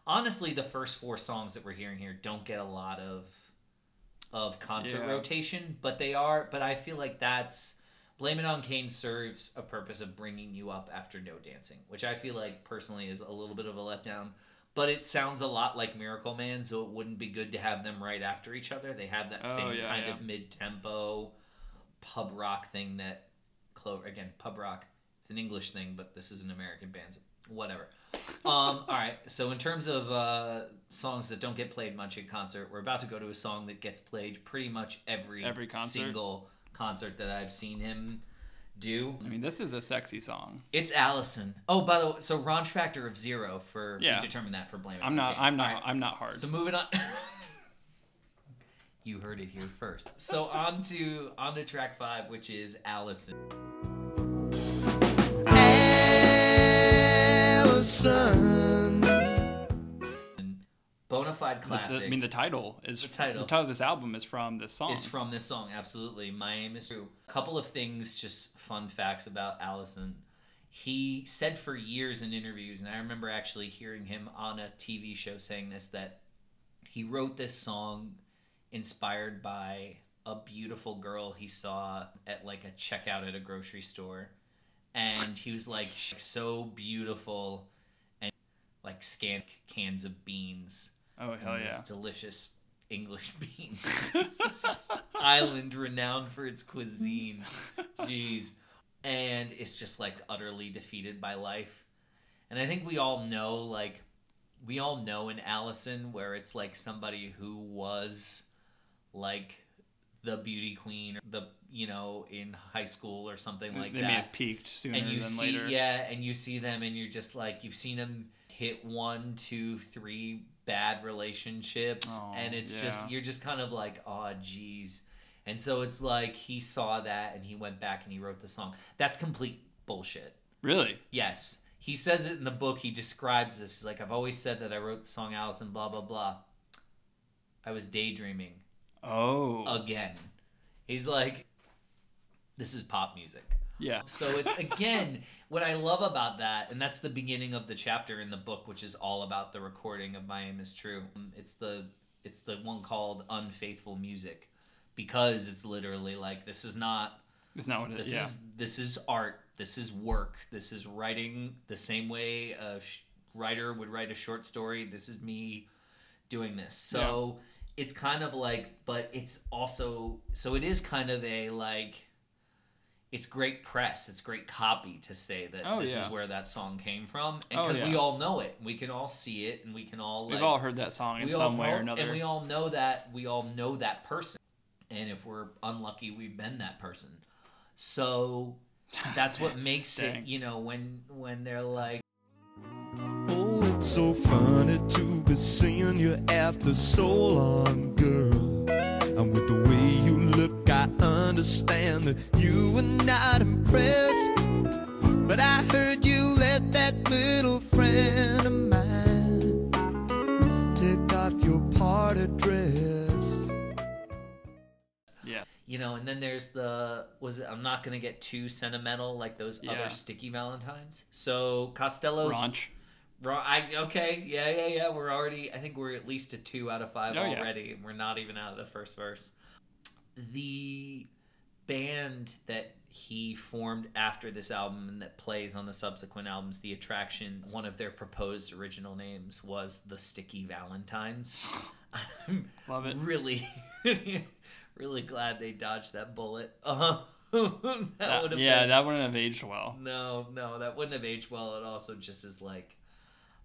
honestly the first four songs that we're hearing here don't get a lot of of concert Yeah. rotation but they are but i feel like that's blame it on Cain serves a purpose of bringing you up after no dancing which i feel like personally is a little bit of a letdown but it sounds a lot like miracle man so it wouldn't be good to have them right after each other they have that Oh, same yeah, kind yeah. of mid-tempo pub rock thing that clover again pub rock it's an english thing but this is an american band so whatever [LAUGHS] um, all right. So in terms of uh, songs that don't get played much at concert, we're about to go to a song that gets played pretty much every Every concert? single concert that I've seen him do. i mean this is a sexy song It's Alison. Oh, by the way, so raunch factor of zero for Yeah. we determined that for Blame It i'm not Cain. i'm All not right. i'm not hard So moving on. [LAUGHS] you heard it here first. So on to on to track five, which is Alison. Alison. Bonafide The- the- classic. i mean the title is The title. the title of this album is from this song is from this song. Absolutely, my aim is true. A couple of things, just fun facts about Alison. He said for years in interviews, and I remember actually hearing him on a TV show saying this that he wrote this song inspired by a beautiful girl he saw at like a checkout at a grocery store, and he was like "She's so beautiful, and like scant cans of beans oh hell yeah delicious English [LAUGHS] beans. [LAUGHS] Island renowned for its cuisine. [LAUGHS] Jeez. And it's just like utterly defeated by life. And I think we all know, like, we all know in Alison where it's like somebody who was like the beauty queen, or the, you know, in high school or something like they that may have peaked sooner and you than see later yeah and you see them and you're just like you've seen them hit one two three bad relationships Oh, and it's yeah. just you're just kind of like oh geez. And so it's like he saw that and he went back and he wrote the song. That's complete bullshit. Really? Yes. He says it in the book he describes this. He's like i've always said that i wrote the song Alison blah blah blah. I was daydreaming oh. again. He's like this is pop music. Yeah. So it's again [LAUGHS] what I love about that, and that's the beginning of the chapter in the book, which is all about the recording of My Aim Is True. It's the it's the one called Unfaithful Music, because it's literally like this is not it's not what it this is yeah is this is art. This is work. This is writing the same way a sh- writer would write a short story. This is me doing this. So it's kind of like, but it's also so it is kind of a like. It's great press. It's great copy to say that Oh, this is where that song came from, and Oh, because we all know it, we can all see it, and we can all we've like, all heard that song in some way or another And we all know that we all know that person. And if we're unlucky, we've been that person. So that's what [LAUGHS] makes it, you know, when when they're like, Oh, it's So funny to be seeing you after so long, girl. Understand that you were not impressed. But I heard you let that little friend of mine take off your party dress. Yeah. You know, and then there's the was it I'm not gonna get too sentimental like those Yeah. other sticky Valentines. So Costello's Raunch. Ra- I, okay, yeah, yeah, yeah. We're already. I think we're at least a two out of five Oh, already. and We're not even out of the first verse. The band that he formed after this album and that plays on the subsequent albums, The Attraction, one of their proposed original names was the Sticky Valentines. I'm Love it. really, [LAUGHS] really glad they dodged that bullet. Uh, [LAUGHS] that That- would have yeah, been, that wouldn't have aged well. no, no, that wouldn't have aged well. It also just is like,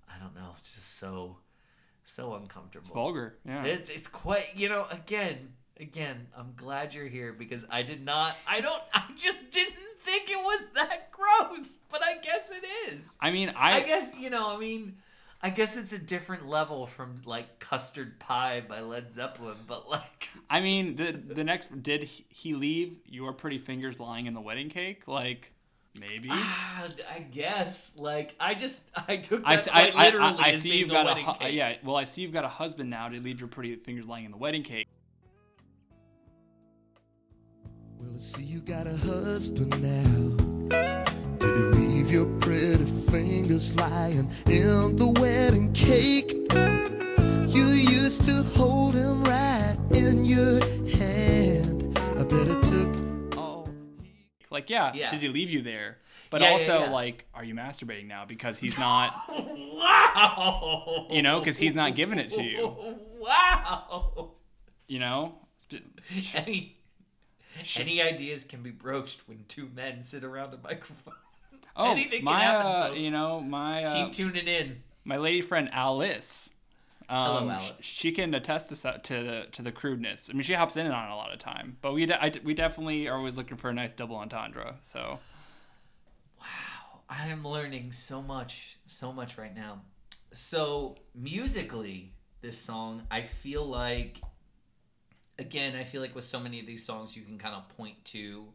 I don't know. It's just so, so uncomfortable. It's vulgar. Yeah. It's it's quite. You know, again, again. I'm glad you're here because I did not. I don't. [LAUGHS] I just didn't think it was that [LAUGHS] gross. But I guess it is. I mean, I, I guess you know. I mean. I guess it's a different level from like Custard Pie by Led Zeppelin, [LAUGHS] but like I mean, the the next did he- leave your pretty fingers lying in the wedding cake? Like, maybe. ah, I guess like I just I took that I, see- quite I, literally I, I as see you've got a hu- yeah. Well, I see you've got a husband now to leave your pretty fingers lying in the wedding cake. Well, I see you got a husband now. Did you leave your pretty fingers lying in the wedding cake? You used to hold him right in your hand. I bet it took all Like, yeah, Yeah. did he leave you there? But Yeah, yeah, also, yeah. like, are you masturbating now because he's [LAUGHS] not? Wow. You know, because he's not giving it to you. [LAUGHS] Wow. You know. Any [LAUGHS] any ideas can be broached when two men sit around a microphone. [LAUGHS] Oh, Anything can my, happen, uh, you know, my uh, Keep tuning in. my lady friend Alice. Um, Hello, sh- Alice. She can attest to so- to the to the crudeness. I mean, she hops in and on a lot of time, but we de- I, we definitely are always looking for a nice double entendre. So Wow, I am learning so much, so much right now. So musically, this song, I feel like, again, I feel like with so many of these songs, you can kind of point to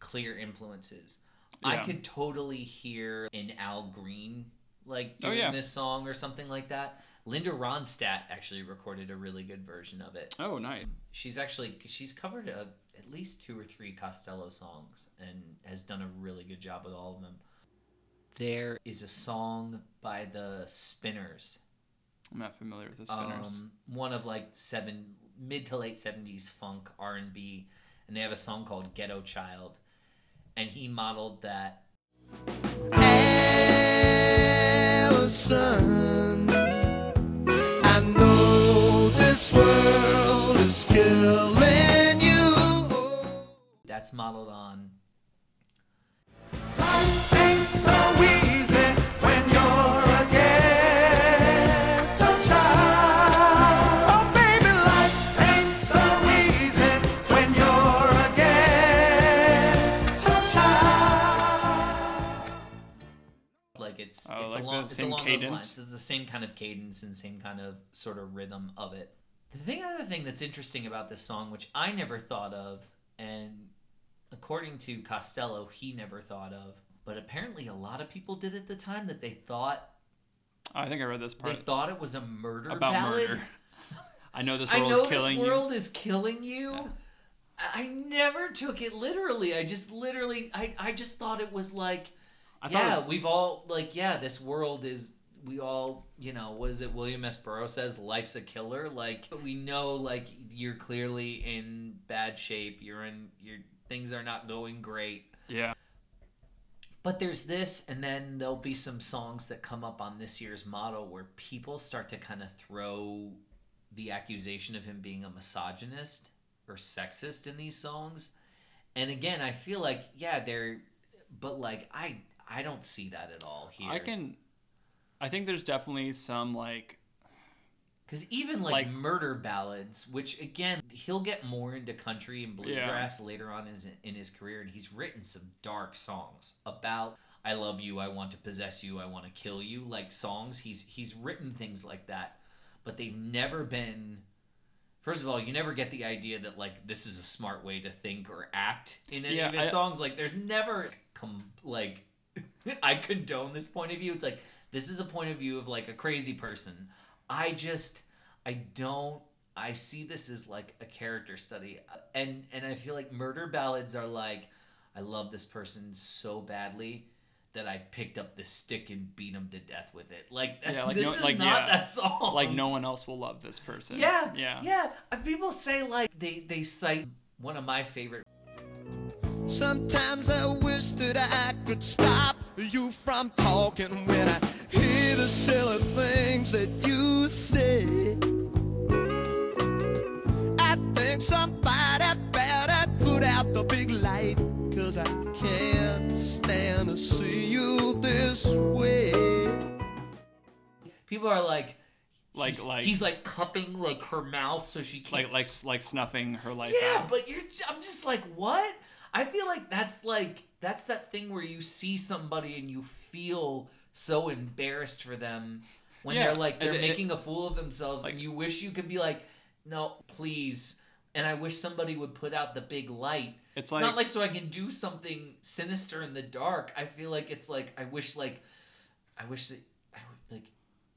clear influences. I could totally hear an Al Green like Oh, doing yeah. this song or something like that. Linda Ronstadt actually recorded a really good version of it. oh, nice. She's actually she's covered a, at least two or three Costello songs and has done a really good job with all of them. There is a song by the Spinners, I'm not familiar with the spinners. um, one of like seven mid to late seventies funk R and they have a song called "Ghetto Child," and he modeled that. Alison, I know this world is killing you. That's modeled on ain't so easy like along it's same along those lines. It's the same kind of cadence and same kind of sort of rhythm of it. The thing, other thing that's interesting about this song, which I never thought of, and according to Costello, he never thought of, but apparently a lot of people did at the time that they thought oh, I think I read this part. they thought it was a murder about ballad. murder. [LAUGHS] I know this I world know is killing this you. world is killing you. I I never took it literally. I just literally, I, I just thought it was like, I yeah, was- we've all like, yeah, this world is. We all, you know, what is it? William S. Burroughs says, "Life's a killer." Like we know, like you're clearly in bad shape. You're in your things are not going great. Yeah. But there's this, and then there'll be some songs that come up on this year's model where people start to kind of throw the accusation of him being a misogynist or sexist in these songs. And again, I feel like, yeah, they're, but like, I, I don't see that at all here. I can. I think there's definitely some like Because even like, Like- murder ballads, which again he'll get more into country and bluegrass later on in his, in his career, and he's written some dark songs about "I love you, I want to possess you, I want to kill you," like songs. He's he's written things like that, but they've never been. First of all, you never get the idea that like this is a smart way to think or act in any Yeah, of his I- songs. Like, there's never com- like [LAUGHS] I condone this point of view. It's like this is a point of view of like a crazy person. I just I don't I see this as like a character study. And and I feel like murder ballads are like I love this person so badly that I picked up this stick and beat him to death with it. Like, Yeah, like [LAUGHS] this no- is like, not yeah. that song. like no one else will love this person. Yeah, yeah, yeah. Uh, People say like they they cite one of my favorite Sometimes I wish that I could stop you from talking when I hear the silly things that you say. I think somebody better put out the big light, cause I can't stand to see you this way. people are like Like he's, like he's like cupping like her mouth so she can't like like like snuffing her life Yeah, out. but you're. I'm just like, what? I feel like that's like that's that thing where you see somebody and you feel so embarrassed for them when Yeah, they're like they're it- making a fool of themselves, like- and you wish you could be like, no, please. And I wish somebody would put out the big light. It's It's like- not like so I can do something sinister in the dark. I feel like it's like I wish like I wish that I would like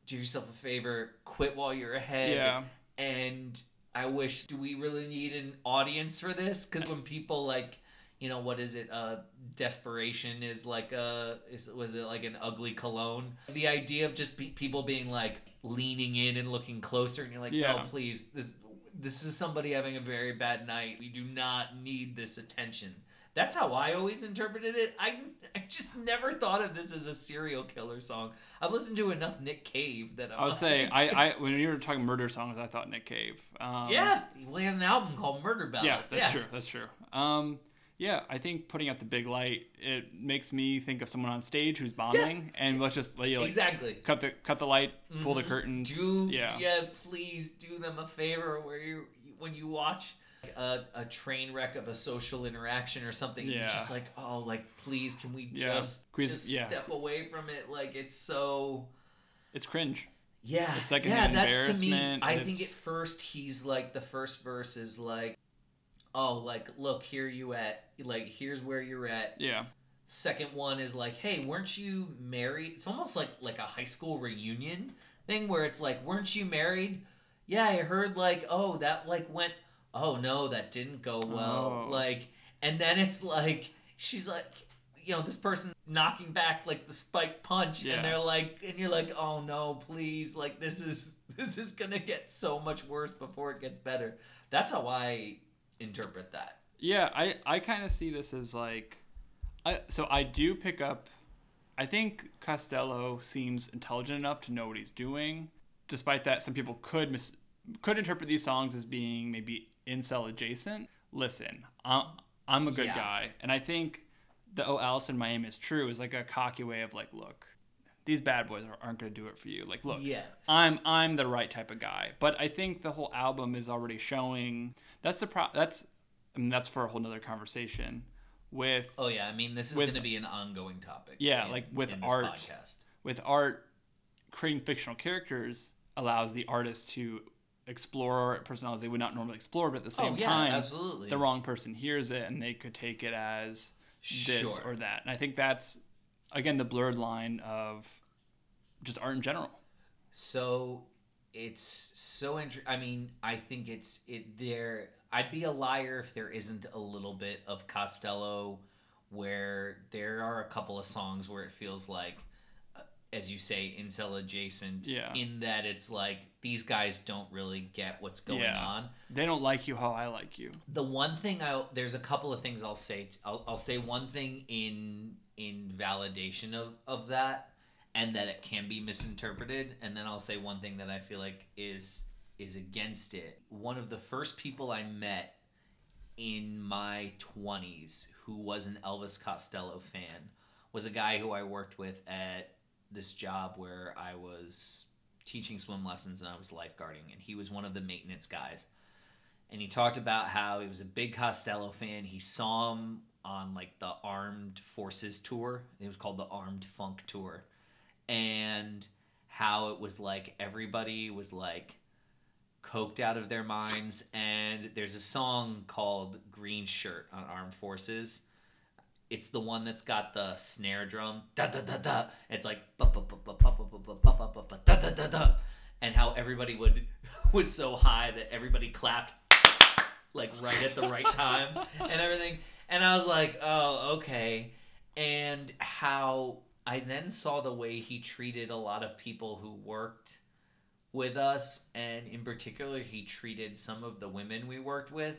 do yourself a favor, quit while you're ahead Yeah. and I wish do we really need an audience for this? Because when people like, you know, what is it? Uh, desperation is like a is was it like an ugly cologne? The idea of just pe- people being like leaning in and looking closer, and you're like, Yeah. no, please, this this is somebody having a very bad night. We do not need this attention. That's how I always interpreted it. I, I just never thought of this as a serial killer song. I've listened to enough Nick Cave that I'm I was like- saying, [LAUGHS] I, I when you were talking murder songs, I thought Nick Cave. Um, yeah, well, he has an album called Murder Ballads. yeah, that's true. That's true. Um, yeah, I think putting out the big light it makes me think of someone on stage who's bombing, and let's just like, Exactly. cut the cut the light, pull the Mhm. curtains. Do yeah, yeah. please do them a favor where you when you watch a, a train wreck of a social interaction or something, you're Yeah. just like, oh, like please, can we Yeah. just we just yeah. step away from it? Like it's so. it's cringe. Yeah, It's like an yeah. That's to me. I think at first he's like the first verse is like, oh, like look here you at like here's where you're at. Yeah, second one is like hey weren't you married it's almost like like a high school reunion thing where it's like weren't you married yeah i heard like oh that like went oh no that didn't go well Oh. like and then it's like she's like you know this person knocking back like the spike punch Yeah. and they're like and you're like oh no please like this is [LAUGHS] this is gonna get so much worse before it gets better that's how i interpret that yeah. I I kind of see this as like, I so I do pick up. I think Costello seems intelligent enough to know what he's doing. Despite that, some people could mis- could interpret these songs as being maybe incel adjacent. Listen, I'm, I'm a good Yeah. guy, and I think the "Oh in Miami" is true. Is like a cocky way of like, look, these bad boys are- aren't going to do it for you. Like, look, Yeah. I'm I'm the right type of guy. But I think the whole album is already showing. That's the pro. That's I mean, that's for a whole nother conversation. With Oh yeah, I mean this is going to be an ongoing topic. Yeah, in- like with art. podcast. with art, creating fictional characters allows the artist to explore personalities they would not normally explore. But at the oh, same oh yeah, time, absolutely. the wrong person hears it and they could take it as this Sure. or that. And I think that's again the blurred line of just art in general. So it's so interesting. I mean, I think it's it there. I'd be a liar if there isn't a little bit of Costello, where there are a couple of songs where it feels like, uh, as you say, incel adjacent. Yeah. In that it's like these guys don't really get what's going Yeah. on. They don't like you how I like you. the one thing I there's a couple of things I'll say. I'll, I'll say one thing in in validation of of that, and that it can be misinterpreted, and then I'll say one thing that I feel like is is against it. One of the first people I met in my 20s who was an Elvis Costello fan was a guy who I worked with at this job where I was teaching swim lessons and I was lifeguarding, and he was one of the maintenance guys. And he talked about how he was a big Costello fan. He saw him on like the Armed Forces tour. It was called the Armed Funk tour, and how it was like everybody was like coked out of their minds and there's a song called green shirt on armed forces it's the one that's got the snare drum da da da da it's like da da da da and how everybody would was so high that everybody clapped like right at the right time and everything and i was like oh okay and how I then saw the way he treated a lot of people who worked with us, and in particular, he treated some of the women we worked with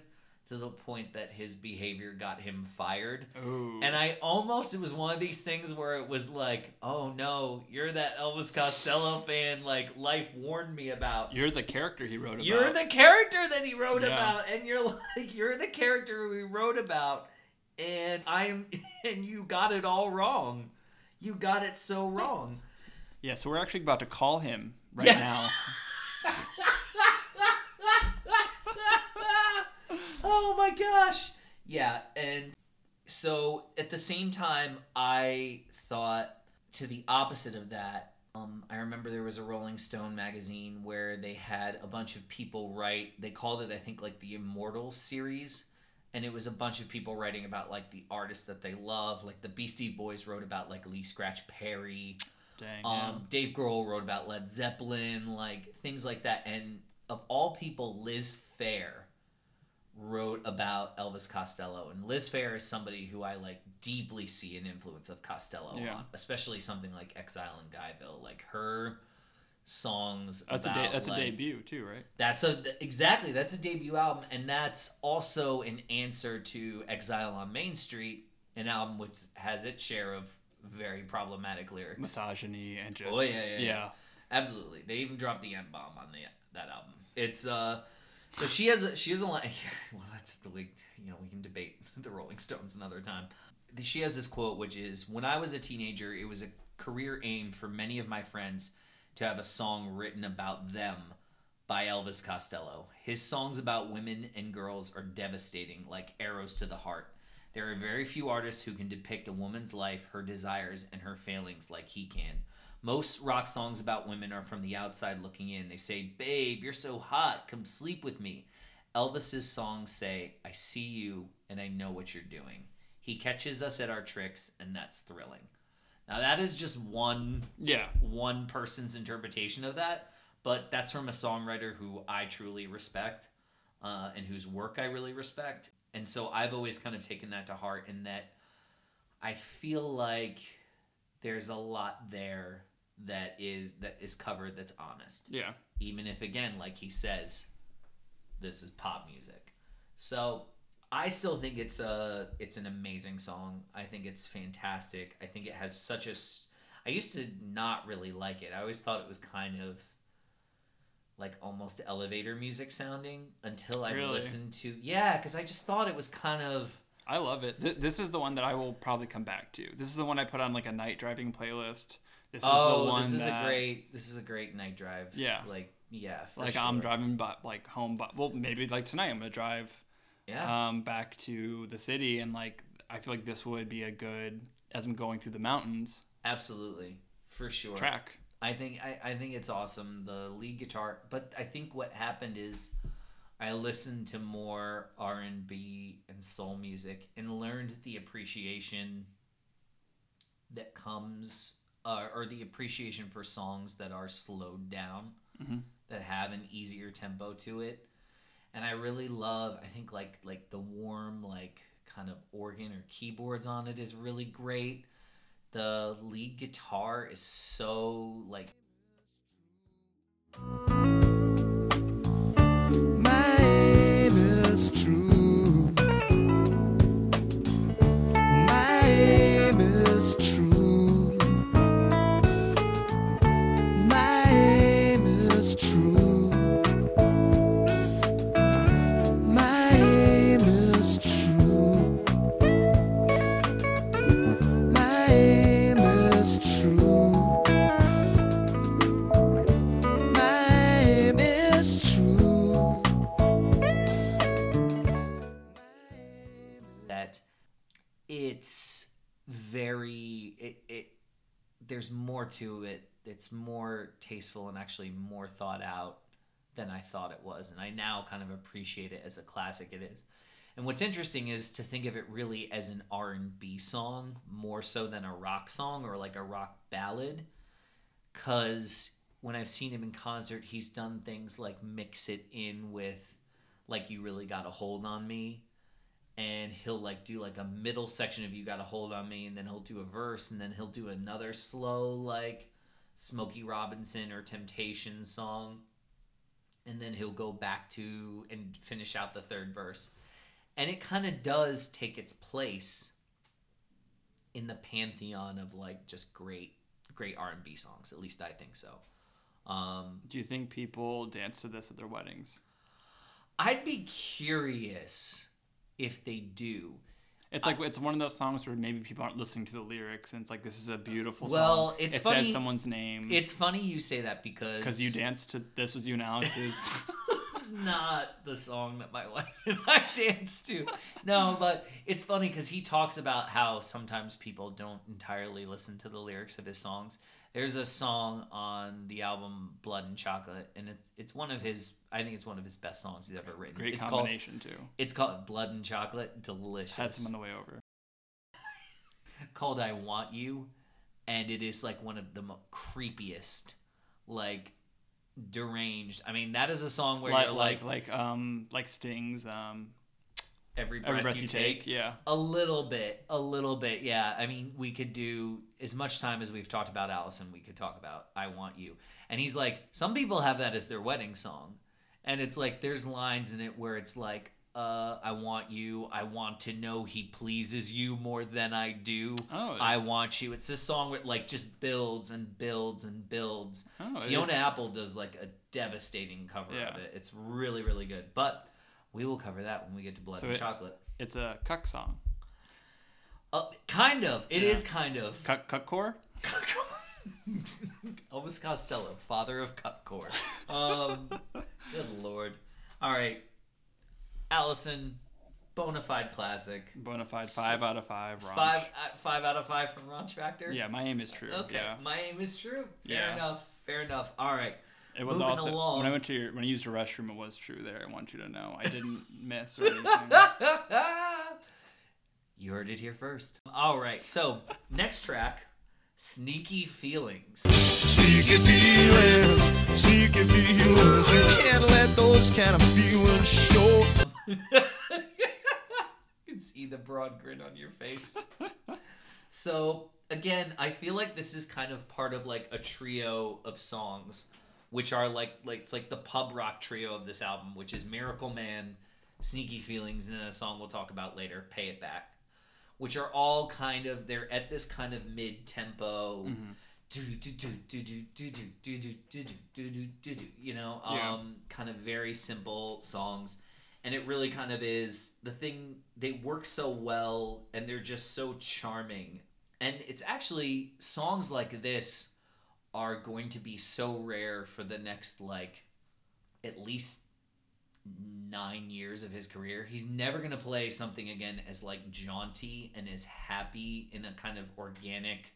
to the point that his behavior got him fired. Ooh. And I almost, it was one of these things where it was like, oh no, you're that Elvis Costello [LAUGHS] fan, like life warned me about. You're the character he wrote about. You're the character that he wrote Yeah. about, and you're [LAUGHS] like, you're the character we wrote about, and I'm, [LAUGHS] and you got it all wrong. You got it so wrong. Yeah, so we're actually about to call him right Yeah. now. [LAUGHS] oh my gosh. Yeah, and so at the same time, I thought to the opposite of that. Um, I remember there was a Rolling Stone magazine where they had a bunch of people write. They called it, I think, like the Immortals series, and it was a bunch of people writing about like the artists that they love. Like the Beastie Boys wrote about like Lee Scratch Perry. Dang. Um, Dave Grohl wrote about Led Zeppelin, like things like that. And of all people, Liz Phair wrote about Elvis Costello. And Liz Phair is somebody who I like deeply see an influence of Costello Yeah. on, especially something like Exile in Guyville. Like her songs. that's a about, de- that's like- a debut too, right? That's a exactly that's a debut album, and that's also an answer to Exile on Main Street, an album which has its share of very problematic lyrics. Misogyny and just Oh, yeah, yeah, yeah. yeah. Absolutely. They even dropped the N bomb on the that album. It's uh so she has a she has a line [LAUGHS] well that's the way you know we can debate [LAUGHS] the Rolling Stones another time. She has this quote which is when I was a teenager it was a career aim for many of my friends to have a song written about them by Elvis Costello. His songs about women and girls are devastating like arrows to the heart. There are very few artists who can depict a woman's life, her desires, and her failings like he can. Most rock songs about women are from the outside looking in. They say, Babe, you're so hot, come sleep with me. Elvis's songs say, I see you and I know what you're doing. He catches us at our tricks, and that's thrilling. Now that is just one Yeah. one person's interpretation of that, but that's from a songwriter who I truly respect uh, and whose work I really respect. And so I've always kind of taken that to heart in that I feel like there's a lot there that is that is covered that's honest Yeah. even if again like he says this is pop music so i still think it's a it's an amazing song i think it's fantastic i think it has such a. I used to not really like it i always thought it was kind of like almost elevator music sounding until i Really? listened to yeah because i just thought it was kind of I love it. Th- this is the one that I will probably come back to. This is the one I put on like a night driving playlist. This is oh the one this is that, a great this is a great night drive Yeah. like yeah like sure. I'm driving but like home but well maybe like tonight I'm gonna drive yeah. um back to the city and like I feel like this would be a good as I'm going through the mountains absolutely. For sure. track. I think I, I think it's awesome the lead guitar, but I think what happened is I listened to more R and B and soul music and learned the appreciation that comes uh, or the appreciation for songs that are slowed down Mhm. that have an easier tempo to it and I really love I think like like the warm like kind of organ or keyboards on it is really great. The lead guitar is so like there's more to it. It's more tasteful and actually more thought out than i thought it was. And i now kind of appreciate it as a classic it is. And what's interesting is to think of it really as an r&b song more so than a rock song or like a rock ballad. Because when i've seen him in concert he's done things like mix it in with like you really got a hold on me and he'll like do like a middle section of you got a hold on me and then he'll do a verse and then he'll do another slow like smokey robinson or temptation song. And then he'll go back to and finish out the third verse. And it kind of does take its place in the pantheon of like just great great r&b songs at least i think so. Um, Do you think people dance to this at their weddings? i'd be curious if they do It's like it's one of those songs where maybe people aren't listening to the lyrics, and it's like this is a beautiful song. Well, song. it's it funny- says someone's name. It's funny you say that because because you danced to this was you and Alex's. [LAUGHS] it's not the song that my [LAUGHS] wife and I dance to. No, but it's funny because he talks about how sometimes people don't entirely listen to the lyrics of his songs. There's a song on the album Blood and Chocolate, and it's it's one of his. I think it's one of his best songs he's ever written. Great it's combination too. Called, it's called Blood and Chocolate. Delicious. Had some on the way over. [LAUGHS] called I Want You, and it is like one of the mo- creepiest, like deranged. I mean, that is a song where Like you're like like, like um like Stings um every breath, every breath you, you take. take. Yeah. A little bit, a little bit, yeah. I mean, we could do as much time as we've talked about Alison. We could talk about "I Want You," and he's like, some people have that as their wedding song, and it's like there's lines in it where it's like, uh, "I want you, I want to know he pleases you more than I do." Oh, I want you. It's this song that like just builds and builds and builds. Oh, Fiona Apple does like a devastating cover Yeah. of it. It's really really good, but. We will cover that when we get to Blood So and it- Chocolate. It's a cuck song. Uh, kind of. It is Yeah. kind of. Cuck cuckcore. [LAUGHS] Elvis Costello, father of Cupcore. Um, [LAUGHS] good lord. All right, Alison, bona fide classic. Bona fide five out of five. Five, uh, five out of five from Raunch Factor. Yeah, my aim is true. Okay, Yeah. my aim is true. Fair Yeah. enough. Fair enough. All right. It was Moving also along. when I went to your when I used a restroom. It was true there. I want you to know. I didn't [LAUGHS] miss or anything. [LAUGHS] you heard it here first. All right. So next track, "Sneaky Feelings." Sneaky feelings, sneaky feelings. You can't let those kind of feelings show. [LAUGHS] You can see the broad grin on your face. so again, I feel like this is kind of part of like a trio of songs, which are like like it's like the pub rock trio of this album, which is Miracle Man, Sneaky Feelings, and then a song we'll talk about later, Pay It Back, which are all kind of they're at this kind of mid tempo. You know, Yeah. um, kind of very simple songs and it really kind of is the thing they work so well and they're just so charming and it's actually songs like this are going to be so rare for the next like at least nine years of his career he's never going to play something again as like jaunty and as happy in a kind of organic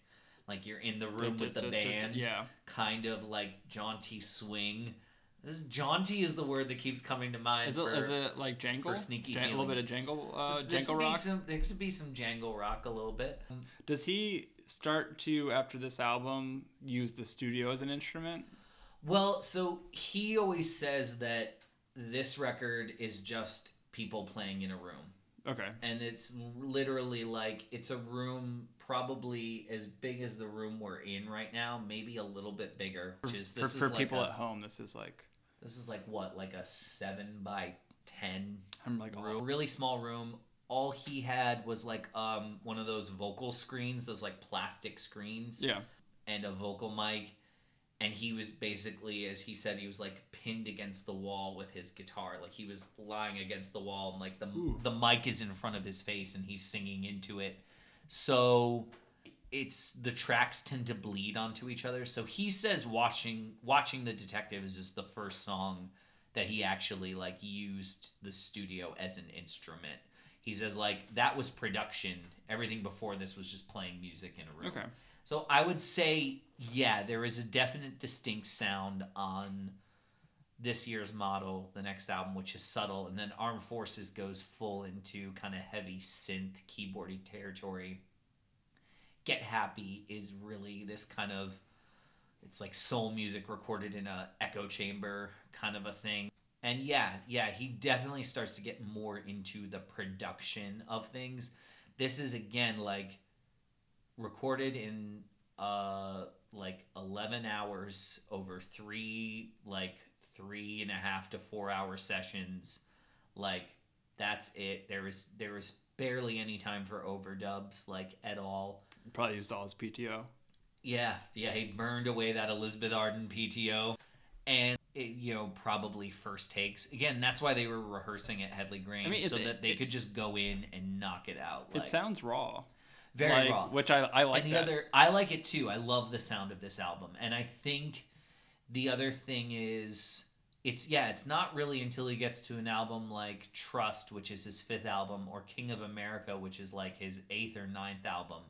like you're in the room with the band Yeah. kind of like jaunty swing this jaunty is the word that keeps coming to mind Is it, for, is it like jangle? for sneaky Jan- a little bit of jangle, uh, jangle rock. Some, there could be some jangle rock a little bit. Does he start to after this album use the studio as an instrument? Well, so he always says that this record is just people playing in a room. Okay. And it's literally like it's a room probably as big as the room we're in right now, maybe a little bit bigger. Which is For, this for is like people a- at home, this is like this is like what, like a seven by ten I'm like oh, room, really small room. All he had was like um one of those vocal screens, those like plastic screens. yeah. and a vocal mic. And he was basically as he said he was like pinned against the wall with his guitar. Like he was lying against the wall and like the the mic is in front of his face and he's singing into it. So it's the tracks tend to bleed onto each other. So he says watching watching the detective is just the first song that he actually like used the studio as an instrument He says like that was production. Everything before this was just playing music in a room. Okay. So I would say, yeah, there is a definite distinct sound on this year's model, the next album, which is subtle, and then Armed Forces goes full into kind of heavy synth keyboardy territory. Get Happy is really this kind of it's like soul music recorded in a echo chamber kind of a thing. And yeah, yeah, he definitely starts to get more into the production of things. This is again like recorded in uh like 11 hours over three like three and a half to four hour sessions like that's it there was there was barely any time for overdubs like at all Probably used all his PTO. yeah yeah he burned away that elizabeth arden pto and it, you know probably first takes again that's why they were rehearsing at headley grange mean, it's- so that they it- could just go in and knock it out like, it sounds raw. very like, raw Which I I like and the that. other i like it too i love the sound of this album and i think the other thing is it's yeah it's not really until he gets to an album like trust which is his fifth album or king of america which is like his eighth or ninth album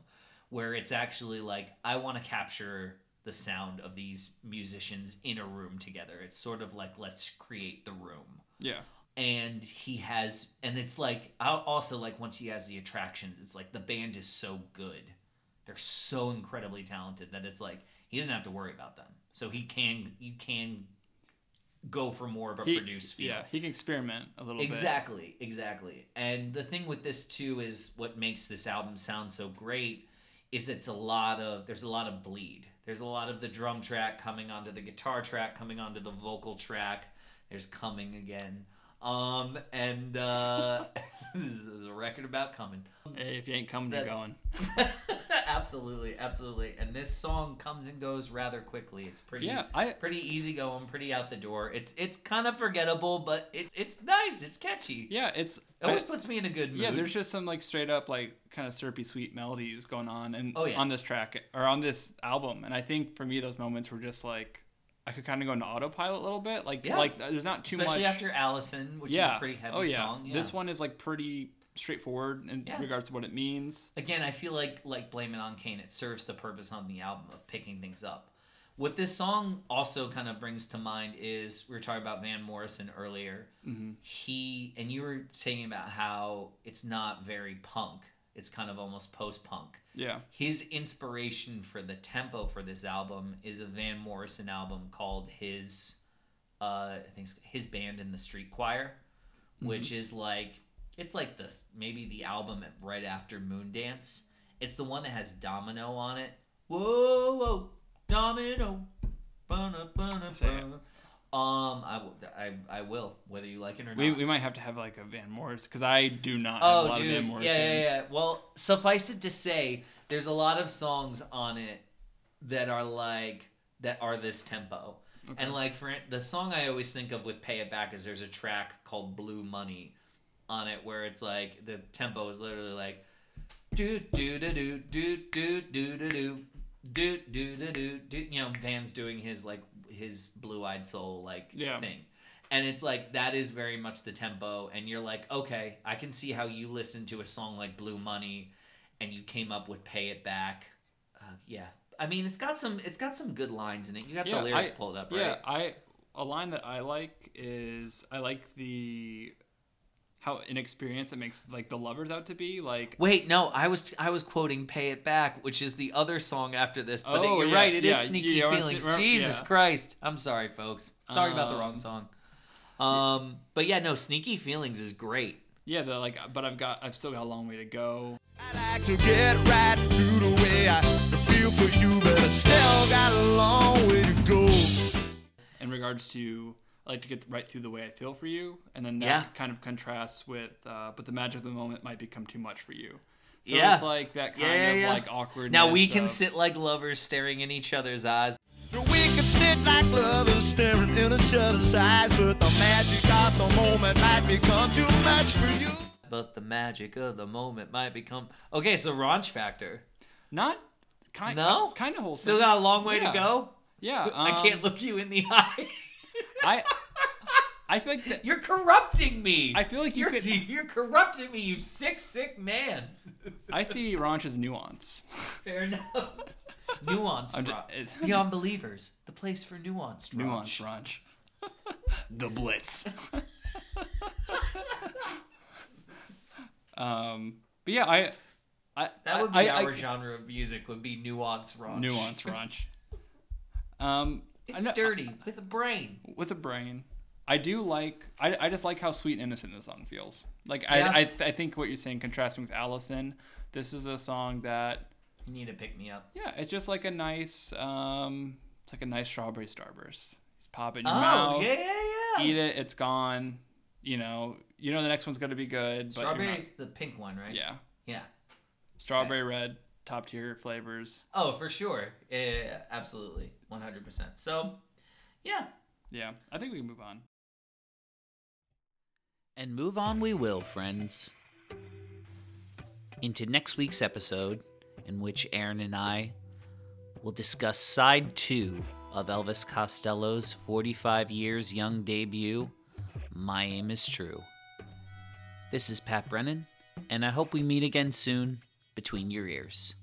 where it's actually like i want to capture the sound of these musicians in a room together. It's sort of like let's create the room. Yeah. and he has and it's like also like once he has the attractions it's like the band is so good. They're so incredibly talented that it's like he doesn't have to worry about them. So he can you can go for more of a He, produced feel. yeah, he can experiment a little bit. exactly exactly. And the thing with this too is what makes this album sound so great is it's a lot of there's a lot of bleed there's a lot of the drum track coming onto the guitar track coming onto the vocal track. There's coming again. Um and uh [LAUGHS] this is a record about coming. Hey, if you ain't coming, That- you're going. [LAUGHS] absolutely absolutely and this song comes and goes rather quickly it's pretty Yeah, I pretty easy going pretty out the door it's it's kind of forgettable but it, it's nice it's catchy yeah, it's It I- always puts me in a good mood. yeah. There's just some like straight up like kind of syrupy sweet melodies going on and Oh, yeah. on this track or on this album, and I think for me those moments were just like I could kind of go into autopilot a little bit. Like Yeah. like there's not too especially much. after Alison, which yeah. is a pretty oh, heavy oh yeah. song. Yeah. This one is like pretty straightforward in Yeah. regards to what it means. again, I feel like like Blame It on Cain. It serves the purpose on the album of picking things up. What this song also kind of brings to mind is we were talking about Van Morrison earlier. Mm-hmm. He and you were saying about how it's not very punk. It's kind of almost post punk. Yeah. his inspiration for the tempo for this album is a Van Morrison album called his uh I think his band and the street choir which is like it's like this maybe the album right after Moondance it's the one that has Domino on it whoa whoa Domino Bana, bana, Say it. bana. um I, will- I, I will whether you like it or not We, we might have to have like a Van Morrison because I do not have a Oh, lot dude. of Van Morrison. Yeah, yeah, yeah. Well, suffice it to say, there's a lot of songs on it that are like that are this tempo. Okay. And like for the song I always think of with "Pay It Back" is there's a track called "Blue Money" on it where it's like the tempo is literally like do do do do do do do do do do do do do do you know Van's doing his like his blue eyed soul like Yeah. thing and it's like that is very much the tempo and you're like okay i can see how you listen to a song like blue money and you came up with pay it back uh, yeah i mean it's got some it's got some good lines in it you got Yeah, the lyrics I- pulled up right Yeah, I a line that I like is I like the how inexperienced it makes like the lovers out to be. Like Wait, no, I was I was quoting "Pay It Back," which is the other song after this. But Oh, you're yeah, right, it is yeah, "Sneaky yeah, Feelings." sne- Jesus yeah. Christ, I'm sorry, folks. Talking about the wrong Um, song. Um, but yeah, no, "Sneaky Feelings" is great. yeah, the like, but I've got I've still got a long way to go. I like to get right through the way I feel for you, but I still got a long way to go. In regards to I like to get right through the way I feel for you, and then that Yeah. kind of contrasts with, uh, but the magic of the moment might become too much for you. So Yeah. it's like that kind Yeah, of yeah. like awkward. Now we can sit like lovers, staring in each other's eyes. We could sit like lovers staring in each other's eyes, but the magic of the moment might become too much for you. But the magic of the moment might become okay. So Raunch Factor not kind No? kind of wholesome. still got a long way Yeah. to go. Yeah, [LAUGHS] I um, can't look you in the [LAUGHS] eye. I I feel like that, You're corrupting me. I feel like you you're, could- [LAUGHS] You're corrupting me, you sick, sick man. I see raunch as nuance. Fair enough. [LAUGHS] Nuance. I'm ju- rock. it- Beyond Believers, the place for nuanced rock. Nuance Ranch. [LAUGHS] the Blitz. um, but yeah, I, I That would be I, I, our genre of music. Would be nuance rock. nuance ranch. Um, I It's know- dirty with a brain. with a brain. I do like. I, I just like how sweet and innocent this song feels. Like Yeah. I, I I think what you're saying, contrasting with Alison, this is a song that You need to pick me up. yeah, it's just like a nice um, it's like a nice strawberry starburst. Just pop it in Oh your mouth, yeah, yeah, yeah. eat it, it's gone. You know, you know the next one's gonna be good. But you're not- Strawberry's the pink one, right? yeah, Yeah. strawberry red, top tier flavors. Oh, for sure. Yeah, absolutely. 100%. So, yeah. Yeah, I think we can move on. And move on we will, friends. Into next week's episode, in which Aaron and I will discuss side two of Elvis Costello's 45 Years Young debut, My Aim is True. This is Pat Brennan, and I hope we meet again soon between your ears.